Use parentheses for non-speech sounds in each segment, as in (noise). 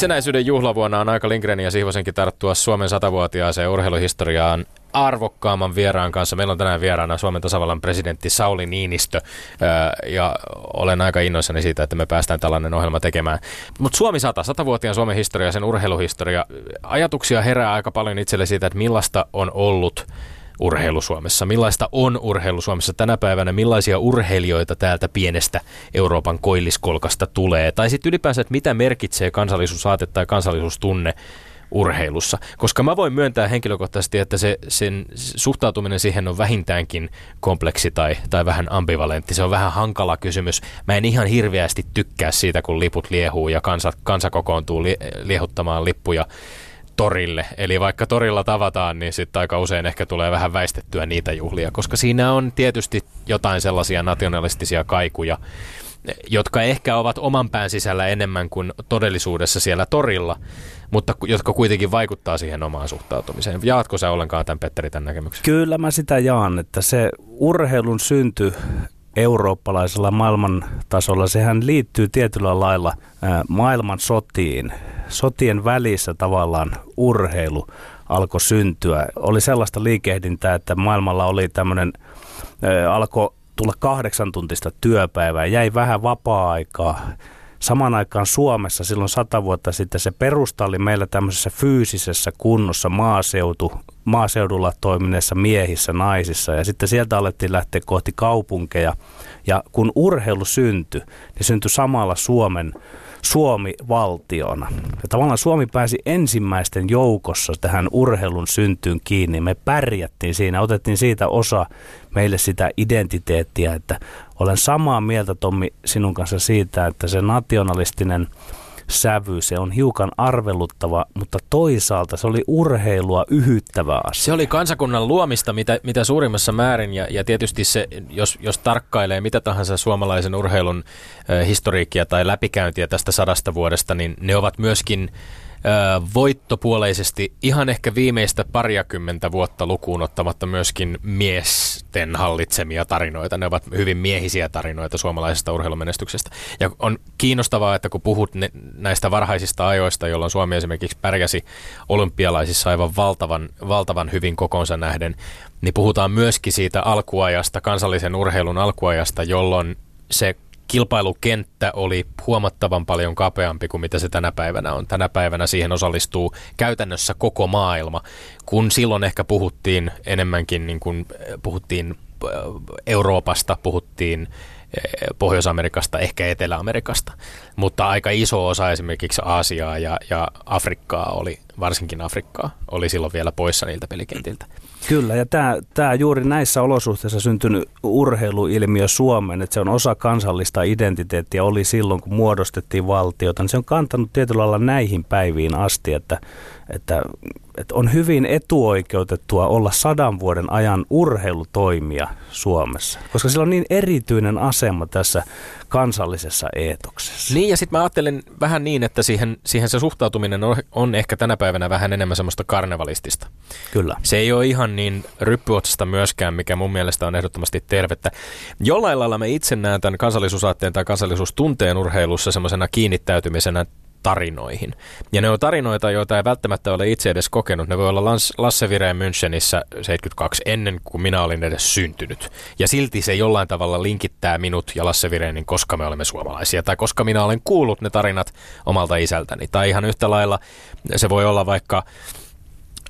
Itsenäisyyden juhlavuonna on aika Lindgrenin ja Sihvosenkin tarttua Suomen satavuotiaaseen urheiluhistoriaan arvokkaamman vieraan kanssa. Meillä on tänään vieraana Suomen tasavallan presidentti Sauli Niinistö ja olen aika innoissani siitä, että me päästään tällainen ohjelma tekemään. Mutta Suomi 100, satavuotiaan Suomen historia, sen urheiluhistoria. Ajatuksia herää aika paljon itselle siitä, että millaista on ollut urheilu Suomessa? Millaista on urheilu Suomessa tänä päivänä? Millaisia urheilijoita täältä pienestä Euroopan koilliskolkasta tulee? Tai sitten ylipäänsä, että mitä merkitsee kansallisuusaate tai kansallisuustunne urheilussa. Koska mä voin myöntää henkilökohtaisesti, että se, sen suhtautuminen siihen on vähintäänkin kompleksi tai, tai vähän ambivalentti. Se on vähän hankala kysymys. Mä en ihan hirveästi tykkää siitä, kun liput liehuu ja kansa, kansa kokoontuu li, liehuttamaan lippuja torille. Eli vaikka torilla tavataan, niin sitten aika usein ehkä tulee vähän väistettyä niitä juhlia, koska siinä on tietysti jotain sellaisia nationalistisia kaikuja, jotka ehkä ovat oman pään sisällä enemmän kuin todellisuudessa siellä torilla, mutta jotka kuitenkin vaikuttaa siihen omaan suhtautumiseen. Jaatko sä ollenkaan tämän Petteri tämän näkemyksen? Kyllä mä sitä jaan, että se urheilun synty eurooppalaisella maailman tasolla, sehän liittyy tietyllä lailla maailman sotiin. Sotien välissä tavallaan urheilu alkoi syntyä. Oli sellaista liikehdintää, että maailmalla oli tämmöinen, alkoi tulla kahdeksan tuntista työpäivää, jäi vähän vapaa-aikaa. Samaan aikaan Suomessa silloin sata vuotta sitten se perusta oli meillä tämmöisessä fyysisessä kunnossa maaseutu, maaseudulla toimineissa miehissä, naisissa ja sitten sieltä alettiin lähteä kohti kaupunkeja. Ja kun urheilu syntyi, niin syntyi samalla Suomen Suomi valtiona. Ja tavallaan Suomi pääsi ensimmäisten joukossa tähän urheilun syntyyn kiinni. Me pärjättiin siinä, otettiin siitä osa meille sitä identiteettiä, että olen samaa mieltä Tommi sinun kanssa siitä, että se nationalistinen – sävy. Se on hiukan arveluttava, mutta toisaalta se oli urheilua yhyttävä asia. Se oli kansakunnan luomista mitä, mitä suurimmassa määrin ja, ja tietysti se, jos, jos tarkkailee mitä tahansa suomalaisen urheilun äh, historiikkia tai läpikäyntiä tästä sadasta vuodesta, niin ne ovat myöskin voittopuoleisesti ihan ehkä viimeistä pariakymmentä vuotta lukuun ottamatta myöskin miesten hallitsemia tarinoita. Ne ovat hyvin miehisiä tarinoita suomalaisesta urheilumenestyksestä. Ja on kiinnostavaa, että kun puhut ne, näistä varhaisista ajoista, jolloin Suomi esimerkiksi pärjäsi olympialaisissa aivan valtavan, valtavan hyvin kokonsa nähden, niin puhutaan myöskin siitä alkuajasta, kansallisen urheilun alkuajasta, jolloin se kilpailukenttä oli huomattavan paljon kapeampi kuin mitä se tänä päivänä on. Tänä päivänä siihen osallistuu käytännössä koko maailma, kun silloin ehkä puhuttiin enemmänkin, niin kuin puhuttiin äh, Euroopasta, puhuttiin äh, Pohjois-Amerikasta, ehkä Etelä-Amerikasta, mutta aika iso osa esimerkiksi Aasiaa ja, ja Afrikkaa oli, varsinkin Afrikkaa, oli silloin vielä poissa niiltä pelikentiltä. Kyllä, ja tämä, tämä juuri näissä olosuhteissa syntynyt urheiluilmiö Suomeen, että se on osa kansallista identiteettiä, oli silloin, kun muodostettiin valtiota, niin se on kantanut tietyllä lailla näihin päiviin asti, että, että, että on hyvin etuoikeutettua olla sadan vuoden ajan urheilutoimia Suomessa, koska sillä on niin erityinen asema tässä kansallisessa eetoksessa. Niin, ja sitten mä ajattelen vähän niin, että siihen, siihen se suhtautuminen on, on ehkä tänä päivänä vähän enemmän semmoista karnevalistista. Kyllä. Se ei ole ihan niin ryppyotsasta myöskään, mikä mun mielestä on ehdottomasti tervettä. Jollain lailla me itse näen tämän kansallisuusaatteen tai kansallisuustunteen urheilussa semmoisena kiinnittäytymisenä tarinoihin. Ja ne on tarinoita, joita ei välttämättä ole itse edes kokenut. Ne voi olla Lasse Vireen Münchenissä 72 ennen kuin minä olin edes syntynyt. Ja silti se jollain tavalla linkittää minut ja Lasse Vireenin, koska me olemme suomalaisia. Tai koska minä olen kuullut ne tarinat omalta isältäni. Tai ihan yhtä lailla se voi olla vaikka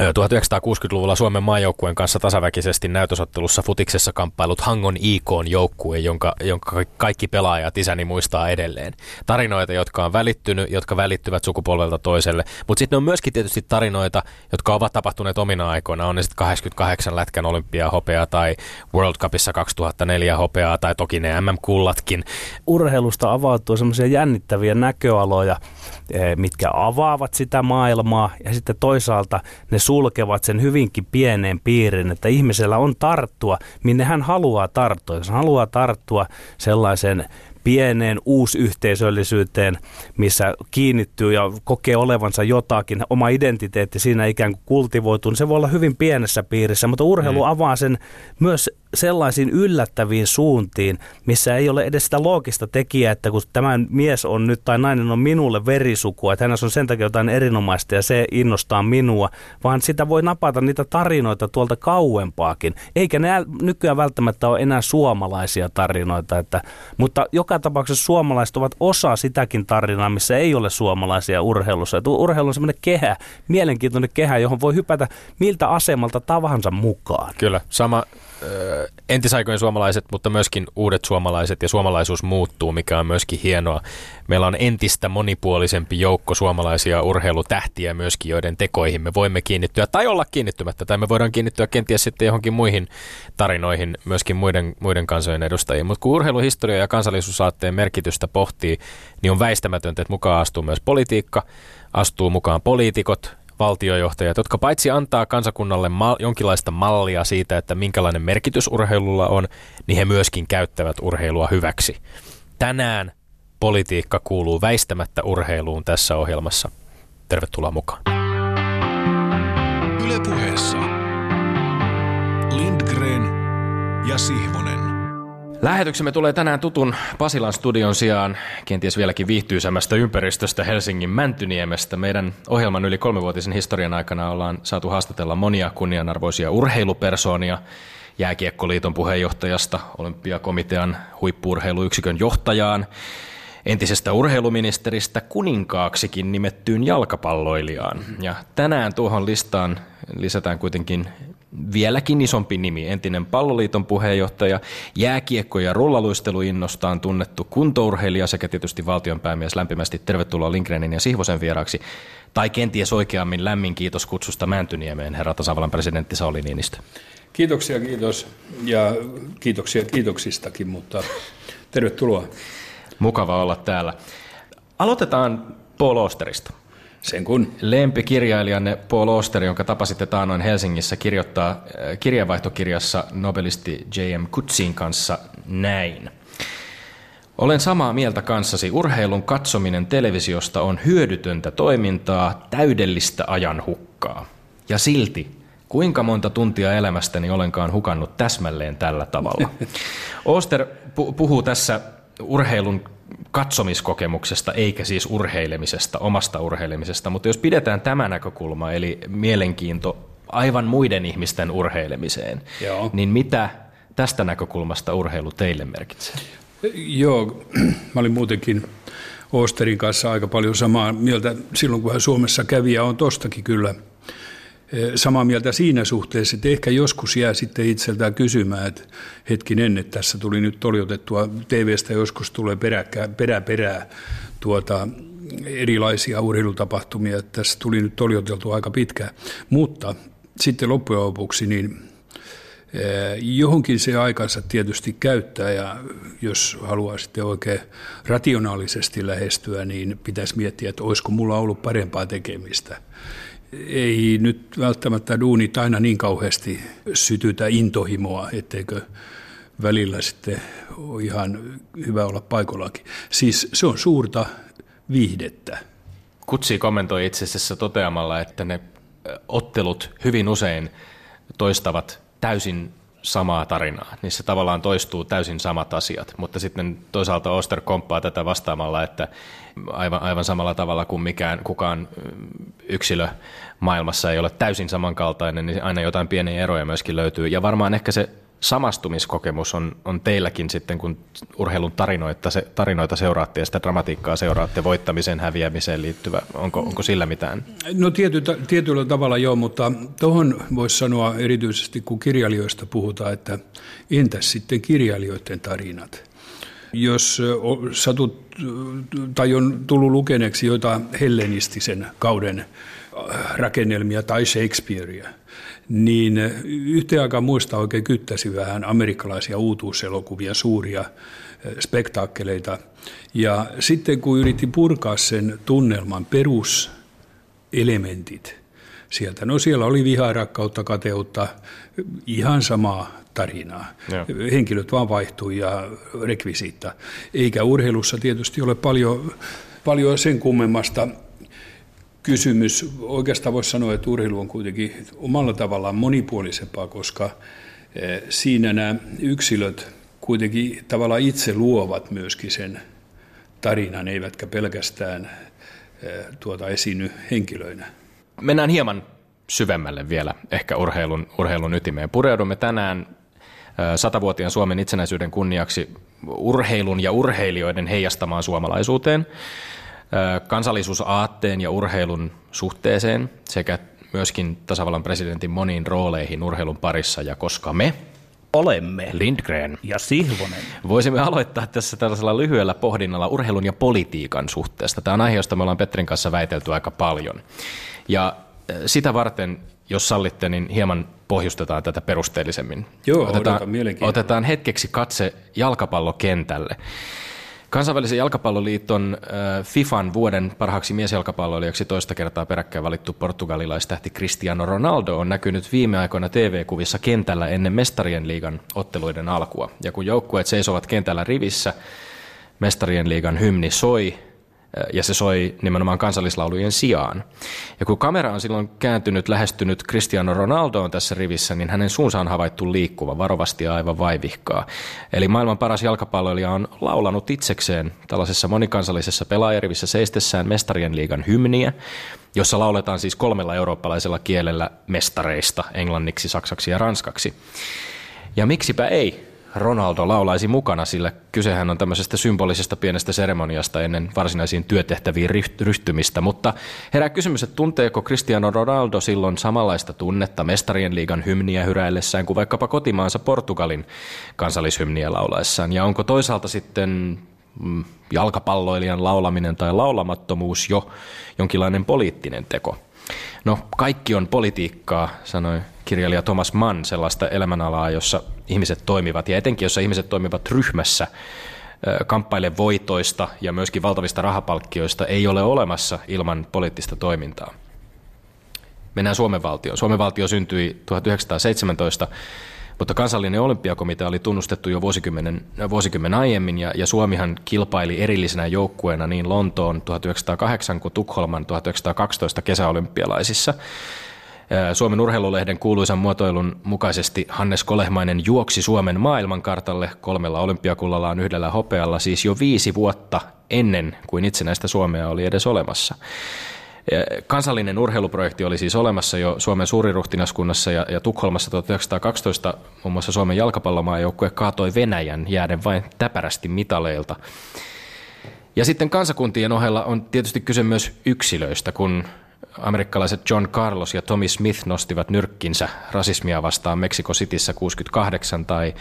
1960-luvulla Suomen maajoukkueen kanssa tasaväkisesti näytösottelussa futiksessa kamppailut Hangon IK joukkue, jonka, jonka kaikki pelaajat isäni muistaa edelleen. Tarinoita, jotka on välittynyt, jotka välittyvät sukupolvelta toiselle, mutta sitten on myöskin tietysti tarinoita, jotka ovat tapahtuneet omina aikoina. On ne sitten 88 lätkän olympia hopeaa tai World Cupissa 2004 hopeaa tai toki ne MM-kullatkin. Urheilusta avautuu semmoisia jännittäviä näköaloja, eh, mitkä avaavat sitä maailmaa ja sitten toisaalta ne sulkevat sen hyvinkin pieneen piirin, että ihmisellä on tarttua, minne hän haluaa tarttua. Jos hän haluaa tarttua sellaiseen pieneen uusyhteisöllisyyteen, missä kiinnittyy ja kokee olevansa jotakin, oma identiteetti siinä ikään kuin kultivoituu, niin se voi olla hyvin pienessä piirissä, mutta urheilu mm. avaa sen myös sellaisiin yllättäviin suuntiin, missä ei ole edes sitä loogista tekijää, että kun tämä mies on nyt tai nainen on minulle verisukua, että hänessä on sen takia jotain erinomaista ja se innostaa minua, vaan sitä voi napata niitä tarinoita tuolta kauempaakin. Eikä ne nykyään välttämättä ole enää suomalaisia tarinoita, että, mutta joka tapauksessa suomalaiset ovat osa sitäkin tarinaa, missä ei ole suomalaisia urheilussa. Että urheilu on semmoinen kehä, mielenkiintoinen kehä, johon voi hypätä miltä asemalta tavansa mukaan. Kyllä, sama entisaikojen suomalaiset, mutta myöskin uudet suomalaiset ja suomalaisuus muuttuu, mikä on myöskin hienoa. Meillä on entistä monipuolisempi joukko suomalaisia urheilutähtiä myöskin, joiden tekoihin me voimme kiinnittyä tai olla kiinnittymättä, tai me voidaan kiinnittyä kenties sitten johonkin muihin tarinoihin myöskin muiden, muiden kansojen edustajien. Mutta kun urheiluhistoria ja kansallisuusaatteen merkitystä pohtii, niin on väistämätöntä, että mukaan astuu myös politiikka, astuu mukaan poliitikot, valtiojohtajat, jotka paitsi antaa kansakunnalle mal- jonkinlaista mallia siitä, että minkälainen merkitys urheilulla on, niin he myöskin käyttävät urheilua hyväksi. Tänään politiikka kuuluu väistämättä urheiluun tässä ohjelmassa. Tervetuloa mukaan. Ylepuheessa Lindgren ja Sihvonen. Lähetyksemme tulee tänään tutun Pasilan studion sijaan kenties vieläkin viihtyisämmästä ympäristöstä Helsingin Mäntyniemestä. Meidän ohjelman yli kolmevuotisen historian aikana ollaan saatu haastatella monia kunnianarvoisia urheilupersoonia, Jääkiekkoliiton puheenjohtajasta, Olympiakomitean huippuurheiluyksikön johtajaan, entisestä urheiluministeristä kuninkaaksikin nimettyyn jalkapalloilijaan. Ja tänään tuohon listaan lisätään kuitenkin vieläkin isompi nimi, entinen palloliiton puheenjohtaja, jääkiekko- ja rullaluisteluinnostaan tunnettu kuntourheilija sekä tietysti valtionpäämies lämpimästi tervetuloa Lindgrenin ja Sihvosen vieraksi. Tai kenties oikeammin lämmin kiitos kutsusta Mäntyniemeen, herra tasavallan presidentti Sauli Niinistö. Kiitoksia, kiitos. Ja kiitoksia kiitoksistakin, mutta tervetuloa. Mukava olla täällä. Aloitetaan Paul Osterista. Sen kun. Lempikirjailijanne Paul Oster, jonka tapasitte taanoin Helsingissä, kirjoittaa äh, kirjavaihtokirjassa nobelisti J.M. Kutsin kanssa näin. Olen samaa mieltä kanssasi. Urheilun katsominen televisiosta on hyödytöntä toimintaa, täydellistä ajan hukkaa. Ja silti, kuinka monta tuntia elämästäni olenkaan hukannut täsmälleen tällä tavalla? (laughs) Oster puhuu tässä urheilun katsomiskokemuksesta eikä siis urheilemisesta, omasta urheilemisesta. Mutta jos pidetään tämä näkökulma, eli mielenkiinto aivan muiden ihmisten urheilemiseen, Joo. niin mitä tästä näkökulmasta urheilu teille merkitsee? Joo, (clears throat) mä olin muutenkin Osterin kanssa aika paljon samaa mieltä silloin, kun hän Suomessa kävi, ja on tostakin kyllä – samaa mieltä siinä suhteessa, että ehkä joskus jää sitten itseltään kysymään, että hetkinen, että tässä tuli nyt toljotettua, TVstä joskus tulee peräkkä, perä perää tuota, erilaisia urheilutapahtumia, että tässä tuli nyt toljoteltua aika pitkään. Mutta sitten loppujen lopuksi niin Johonkin se aikansa tietysti käyttää ja jos haluaa sitten oikein rationaalisesti lähestyä, niin pitäisi miettiä, että olisiko mulla ollut parempaa tekemistä ei nyt välttämättä duunit aina niin kauheasti sytytä intohimoa, etteikö välillä sitten ole ihan hyvä olla paikallakin. Siis se on suurta viihdettä. Kutsi kommentoi itse asiassa toteamalla, että ne ottelut hyvin usein toistavat täysin samaa tarinaa. Niissä tavallaan toistuu täysin samat asiat, mutta sitten toisaalta Oster komppaa tätä vastaamalla, että aivan, aivan samalla tavalla kuin mikään kukaan yksilö maailmassa ei ole täysin samankaltainen, niin aina jotain pieniä eroja myöskin löytyy. Ja varmaan ehkä se samastumiskokemus on, on teilläkin sitten, kun urheilun tarinoita, se, tarinoita seuraatte ja sitä dramatiikkaa seuraatte voittamisen häviämiseen liittyvä. Onko, onko sillä mitään? No tiety, tietyllä tavalla joo, mutta tuohon voisi sanoa erityisesti, kun kirjailijoista puhutaan, että entäs sitten kirjailijoiden tarinat? Jos satut tai on tullut lukeneeksi joita hellenistisen kauden rakennelmia tai Shakespearea, niin yhteen aikaan muista oikein kyttäsi vähän amerikkalaisia uutuuselokuvia, suuria eh, spektaakkeleita. Ja sitten kun yritti purkaa sen tunnelman peruselementit, sieltä. No siellä oli vihaa, rakkautta, kateutta, ihan samaa tarinaa. Joo. Henkilöt vaan vaihtui ja rekvisiitta. Eikä urheilussa tietysti ole paljon, paljon sen kummemmasta kysymys. Oikeastaan voisi sanoa, että urheilu on kuitenkin omalla tavallaan monipuolisempaa, koska eh, siinä nämä yksilöt kuitenkin tavallaan itse luovat myöskin sen tarinan, eivätkä pelkästään eh, tuota esiinny henkilöinä. Mennään hieman syvemmälle vielä ehkä urheilun, urheilun ytimeen. Pureudumme tänään eh, satavuotiaan Suomen itsenäisyyden kunniaksi urheilun ja urheilijoiden heijastamaan suomalaisuuteen kansallisuusaatteen ja urheilun suhteeseen sekä myöskin tasavallan presidentin moniin rooleihin urheilun parissa ja koska me olemme Lindgren ja Sihvonen. Voisimme aloittaa tässä tällaisella lyhyellä pohdinnalla urheilun ja politiikan suhteesta. Tämä on aihe, josta me ollaan Petrin kanssa väitelty aika paljon. Ja sitä varten, jos sallitte, niin hieman pohjustetaan tätä perusteellisemmin. Joo, otetaan, otetaan hetkeksi katse jalkapallokentälle. Kansainvälisen jalkapalloliiton FIFAn vuoden parhaaksi miesjalkapalloilijaksi toista kertaa peräkkäin valittu portugalilaistähti Cristiano Ronaldo on näkynyt viime aikoina TV-kuvissa kentällä ennen Mestarien liigan otteluiden alkua. Ja kun joukkueet seisovat kentällä rivissä, Mestarien liigan hymni soi, ja se soi nimenomaan kansallislaulujen sijaan. Ja kun kamera on silloin kääntynyt, lähestynyt Cristiano Ronaldoon tässä rivissä, niin hänen suunsa on havaittu liikkuva, varovasti ja aivan vaivihkaa. Eli maailman paras jalkapalloilija on laulanut itsekseen tällaisessa monikansallisessa pelaajarivissä seistessään mestarien liigan hymniä, jossa lauletaan siis kolmella eurooppalaisella kielellä mestareista, englanniksi, saksaksi ja ranskaksi. Ja miksipä ei, Ronaldo laulaisi mukana, sillä kysehän on tämmöisestä symbolisesta pienestä seremoniasta ennen varsinaisiin työtehtäviin ryhtymistä. Mutta herää kysymys, että tunteeko Cristiano Ronaldo silloin samanlaista tunnetta mestarien liigan hymniä hyräillessään kuin vaikkapa kotimaansa Portugalin kansallishymniä laulaessaan? Ja onko toisaalta sitten mm, jalkapalloilijan laulaminen tai laulamattomuus jo jonkinlainen poliittinen teko? No, kaikki on politiikkaa, sanoi kirjailija Thomas Mann, sellaista elämänalaa, jossa ihmiset toimivat, ja etenkin jossa ihmiset toimivat ryhmässä, kamppaille voitoista ja myöskin valtavista rahapalkkioista ei ole olemassa ilman poliittista toimintaa. Mennään Suomen valtioon. Suomen valtio syntyi 1917, mutta kansallinen olympiakomitea oli tunnustettu jo vuosikymmenen, vuosikymmen aiemmin, ja, ja Suomihan kilpaili erillisenä joukkueena niin Lontoon 1908 kuin Tukholman 1912 kesäolympialaisissa. Suomen urheilulehden kuuluisan muotoilun mukaisesti Hannes Kolehmainen juoksi Suomen maailmankartalle kolmella olympiakullallaan yhdellä hopealla siis jo viisi vuotta ennen kuin itsenäistä Suomea oli edes olemassa. Kansallinen urheiluprojekti oli siis olemassa jo Suomen suuriruhtinaskunnassa ja, ja Tukholmassa 1912 muun muassa Suomen jalkapallomaajoukkue kaatoi Venäjän jääden vain täpärästi mitaleilta. Ja sitten kansakuntien ohella on tietysti kyse myös yksilöistä, kun amerikkalaiset John Carlos ja Tommy Smith nostivat nyrkkinsä rasismia vastaan Meksiko Cityssä 68 tai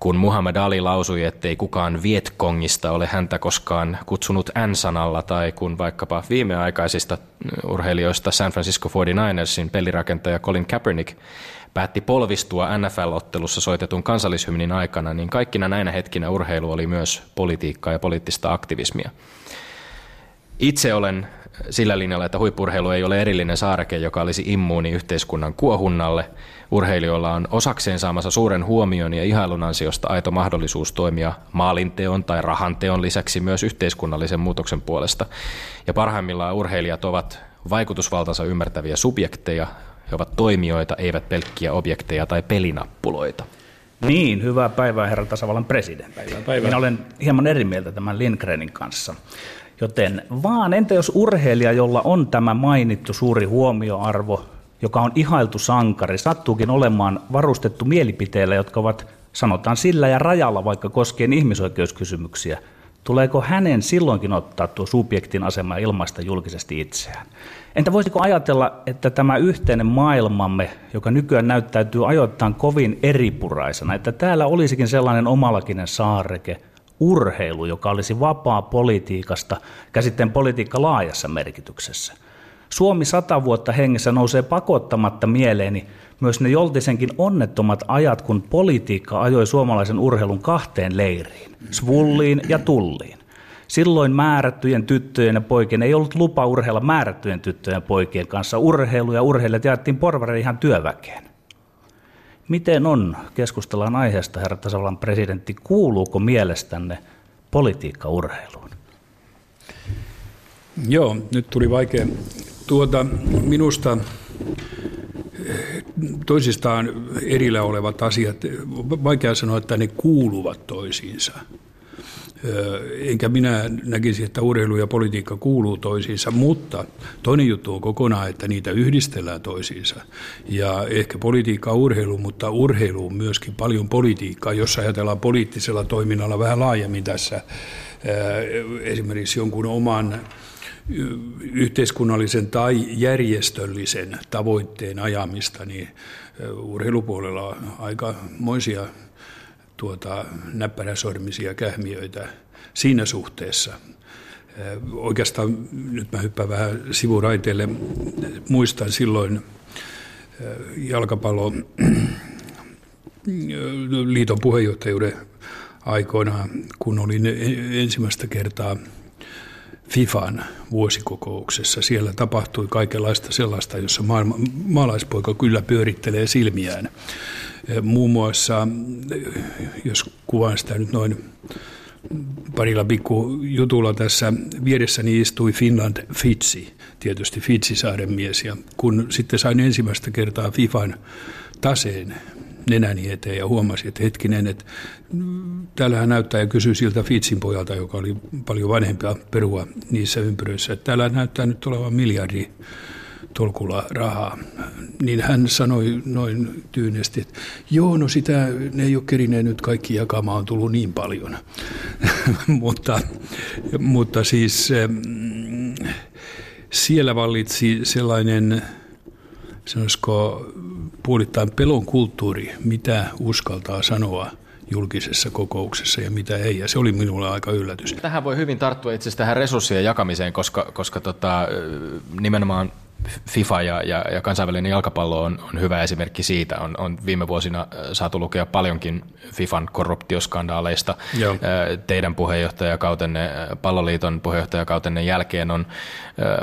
kun Muhammad Ali lausui, ettei kukaan Vietkongista ole häntä koskaan kutsunut N-sanalla, tai kun vaikkapa viimeaikaisista urheilijoista San Francisco 49ersin pelirakentaja Colin Kaepernick päätti polvistua NFL-ottelussa soitetun kansallishymnin aikana, niin kaikkina näinä hetkinä urheilu oli myös politiikkaa ja poliittista aktivismia. Itse olen sillä linjalla, että huippurheilu ei ole erillinen saareke, joka olisi immuuni yhteiskunnan kuohunnalle. Urheilijoilla on osakseen saamassa suuren huomion ja ihailun ansiosta aito mahdollisuus toimia maalinteon tai rahanteon lisäksi myös yhteiskunnallisen muutoksen puolesta. Ja parhaimmillaan urheilijat ovat vaikutusvaltansa ymmärtäviä subjekteja, he ovat toimijoita, eivät pelkkiä objekteja tai pelinappuloita. Niin, hyvää päivää herra tasavallan presidentti. Päivää, päivää. Minä olen hieman eri mieltä tämän Lindgrenin kanssa. Joten vaan entä jos urheilija, jolla on tämä mainittu suuri huomioarvo, joka on ihailtu sankari, sattuukin olemaan varustettu mielipiteillä, jotka ovat sanotaan sillä ja rajalla vaikka koskien ihmisoikeuskysymyksiä, tuleeko hänen silloinkin ottaa tuo subjektin asema ilmaista julkisesti itseään? Entä voisiko ajatella, että tämä yhteinen maailmamme, joka nykyään näyttäytyy ajoittain kovin eripuraisena, että täällä olisikin sellainen omalakinen saareke, urheilu, joka olisi vapaa politiikasta, käsitteen politiikka laajassa merkityksessä. Suomi sata vuotta hengessä nousee pakottamatta mieleeni myös ne joltisenkin onnettomat ajat, kun politiikka ajoi suomalaisen urheilun kahteen leiriin, svulliin ja tulliin. Silloin määrättyjen tyttöjen ja poikien ei ollut lupa urheilla määrättyjen tyttöjen ja poikien kanssa. Urheilu ja urheilijat jaettiin porvareille ihan työväkeen. Miten on, keskustellaan aiheesta, herra tasavallan presidentti, kuuluuko mielestänne politiikka urheiluun? Joo, nyt tuli vaikea. Tuota, minusta toisistaan erillä olevat asiat, vaikea sanoa, että ne kuuluvat toisiinsa. Enkä minä näkisi, että urheilu ja politiikka kuuluu toisiinsa, mutta toinen juttu on kokonaan, että niitä yhdistellään toisiinsa. Ja ehkä politiikka on urheilu, mutta urheilu on myöskin paljon politiikkaa, jos ajatellaan poliittisella toiminnalla vähän laajemmin tässä esimerkiksi jonkun oman yhteiskunnallisen tai järjestöllisen tavoitteen ajamista, niin urheilupuolella on aika moisia tuota, näppäräsormisia kähmiöitä siinä suhteessa. Oikeastaan nyt mä hyppään vähän sivuraiteelle. Muistan silloin jalkapallon liiton puheenjohtajuuden aikoina, kun olin ensimmäistä kertaa FIFAn vuosikokouksessa. Siellä tapahtui kaikenlaista sellaista, jossa maalaispoika kyllä pyörittelee silmiään. Muun muassa, jos kuvaan sitä nyt noin parilla pikku jutulla tässä vieressäni istui Finland Fitsi, tietysti Fitsi-saaren mies. Ja kun sitten sain ensimmäistä kertaa FIFAn taseen nenäni eteen ja huomasin, että hetkinen, että täällähän näyttää ja kysyi siltä Fitsin pojalta, joka oli paljon vanhempia perua niissä ympyröissä, että täällä näyttää nyt olevan miljardi tolkulla rahaa, niin hän sanoi noin tyynesti, että joo, no sitä ne ei ole kerineet nyt kaikki jakamaan, on tullut niin paljon. (laughs) mutta, mutta siis siellä vallitsi sellainen, sanoisiko puolittain pelon kulttuuri, mitä uskaltaa sanoa julkisessa kokouksessa ja mitä ei, ja se oli minulle aika yllätys. Tähän voi hyvin tarttua itse asiassa tähän resurssien jakamiseen, koska, koska tota, nimenomaan FIFA ja, ja, ja kansainvälinen jalkapallo on, on hyvä esimerkki siitä. On, on viime vuosina saatu lukea paljonkin FIFAn korruptioskandaaleista. Joo. Teidän puheenjohtajakautenne, palloliiton puheenjohtajakautenne jälkeen on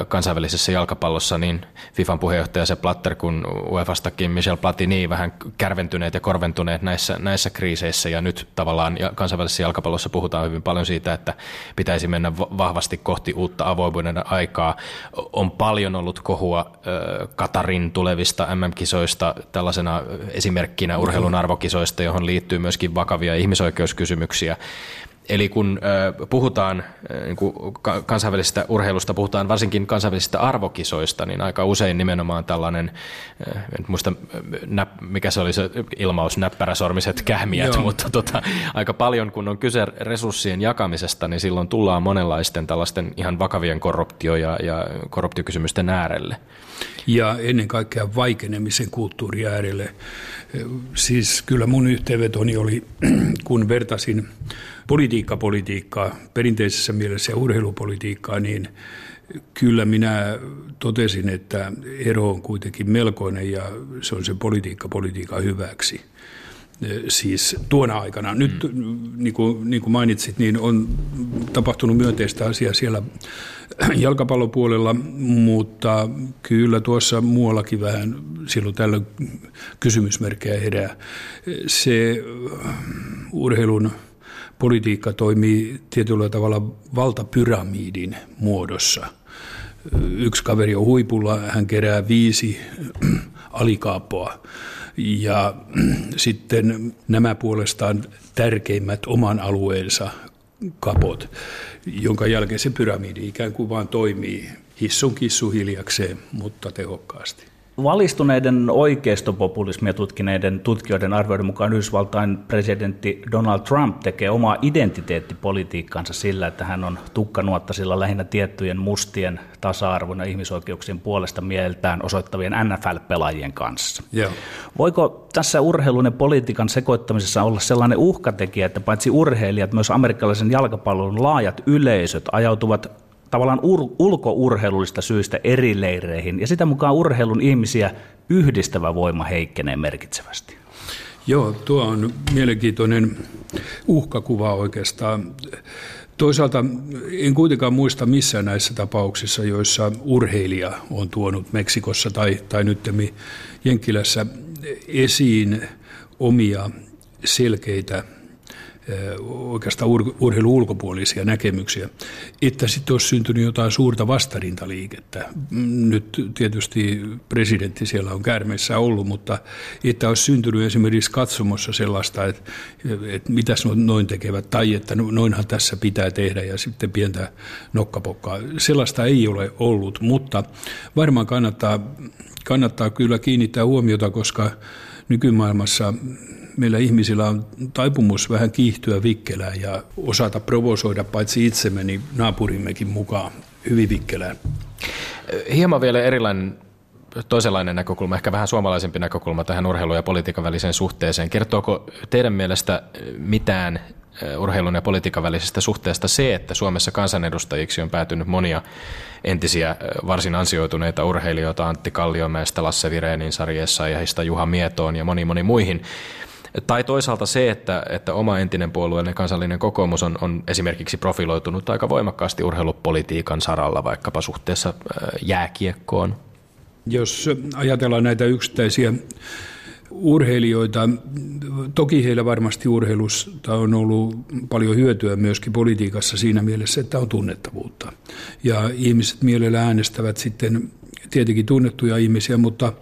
kansainvälisessä jalkapallossa niin FIFAn puheenjohtaja se Platter kuin UEFastakin Michel Platini vähän kärventyneet ja korventuneet näissä, näissä kriiseissä. Ja nyt tavallaan kansainvälisessä jalkapallossa puhutaan hyvin paljon siitä, että pitäisi mennä vahvasti kohti uutta avoimuuden aikaa. On paljon ollut kohu puhua Katarin tulevista MM-kisoista tällaisena esimerkkinä urheilun arvokisoista, johon liittyy myöskin vakavia ihmisoikeuskysymyksiä. Eli kun puhutaan niin kansainvälisestä urheilusta, puhutaan varsinkin kansainvälisistä arvokisoista, niin aika usein nimenomaan tällainen, en muista mikä se oli se ilmaus, näppäräsormiset kähmiät, Joo. mutta tota, aika paljon kun on kyse resurssien jakamisesta, niin silloin tullaan monenlaisten tällaisten ihan vakavien korruptio- ja, ja korruptiokysymysten äärelle. Ja ennen kaikkea vaikenemisen kulttuuri äärelle. Siis kyllä mun yhteenvetoni oli, (clears throat) kun vertasin politiikka-politiikkaa perinteisessä mielessä ja urheilupolitiikkaa, niin kyllä minä totesin, että ero on kuitenkin melkoinen ja se on se politiikka politiikan hyväksi siis tuona aikana. Nyt, mm. niin, kuin, niin kuin mainitsit, niin on tapahtunut myönteistä asiaa siellä jalkapallopuolella, mutta kyllä tuossa muuallakin vähän silloin tällöin kysymysmerkkejä herää. Se urheilun politiikka toimii tietyllä tavalla valtapyramidin muodossa. Yksi kaveri on huipulla, hän kerää viisi (clears throat) alikaappoa ja (clears throat) sitten nämä puolestaan tärkeimmät oman alueensa kapot, jonka jälkeen se pyramidi ikään kuin vaan toimii hissun kissu hiljakseen, mutta tehokkaasti. Valistuneiden oikeistopopulismia tutkineiden tutkijoiden arvioiden mukaan Yhdysvaltain presidentti Donald Trump tekee omaa identiteettipolitiikkaansa sillä, että hän on tukkanuottasilla lähinnä tiettyjen mustien tasa-arvon ja ihmisoikeuksien puolesta mieltään osoittavien NFL-pelaajien kanssa. Joo. Voiko tässä urheilun ja politiikan sekoittamisessa olla sellainen uhkatekijä, että paitsi urheilijat, myös amerikkalaisen jalkapallon laajat yleisöt ajautuvat tavallaan ur, ulkourheilullista syistä eri leireihin, ja sitä mukaan urheilun ihmisiä yhdistävä voima heikkenee merkitsevästi. Joo, tuo on mielenkiintoinen uhkakuva oikeastaan. Toisaalta en kuitenkaan muista missään näissä tapauksissa, joissa urheilija on tuonut Meksikossa tai, tai nyt Jenkkilässä esiin omia selkeitä oikeastaan ur, urheilun ulkopuolisia näkemyksiä, että sitten olisi syntynyt jotain suurta vastarintaliikettä. Nyt tietysti presidentti siellä on käärmeissä ollut, mutta että olisi syntynyt esimerkiksi katsomossa sellaista, että, että mitäs noin tekevät, tai että no, noinhan tässä pitää tehdä, ja sitten pientä nokkapokkaa. Sellaista ei ole ollut, mutta varmaan kannattaa, kannattaa kyllä kiinnittää huomiota, koska nykymaailmassa meillä ihmisillä on taipumus vähän kiihtyä vikkelään ja osata provosoida paitsi itsemme, niin naapurimmekin mukaan hyvin vikkelään. Hieman vielä erilainen toisenlainen näkökulma, ehkä vähän suomalaisempi näkökulma tähän urheilun ja politiikan väliseen suhteeseen. Kertooko teidän mielestä mitään urheilun ja politiikan välisestä suhteesta se, että Suomessa kansanedustajiksi on päätynyt monia entisiä varsin ansioituneita urheilijoita, Antti Kalliomäestä, Lasse Virenin, Sari Essayahista, Juha Mietoon ja moni moni muihin. Tai toisaalta se, että, että oma entinen puolueellinen kansallinen kokoomus on, on esimerkiksi profiloitunut aika voimakkaasti urheilupolitiikan saralla, vaikkapa suhteessa jääkiekkoon. Jos ajatellaan näitä yksittäisiä urheilijoita, toki heillä varmasti urheilusta on ollut paljon hyötyä myöskin politiikassa siinä mielessä, että on tunnettavuutta. Ja ihmiset mielellä äänestävät sitten tietenkin tunnettuja ihmisiä, mutta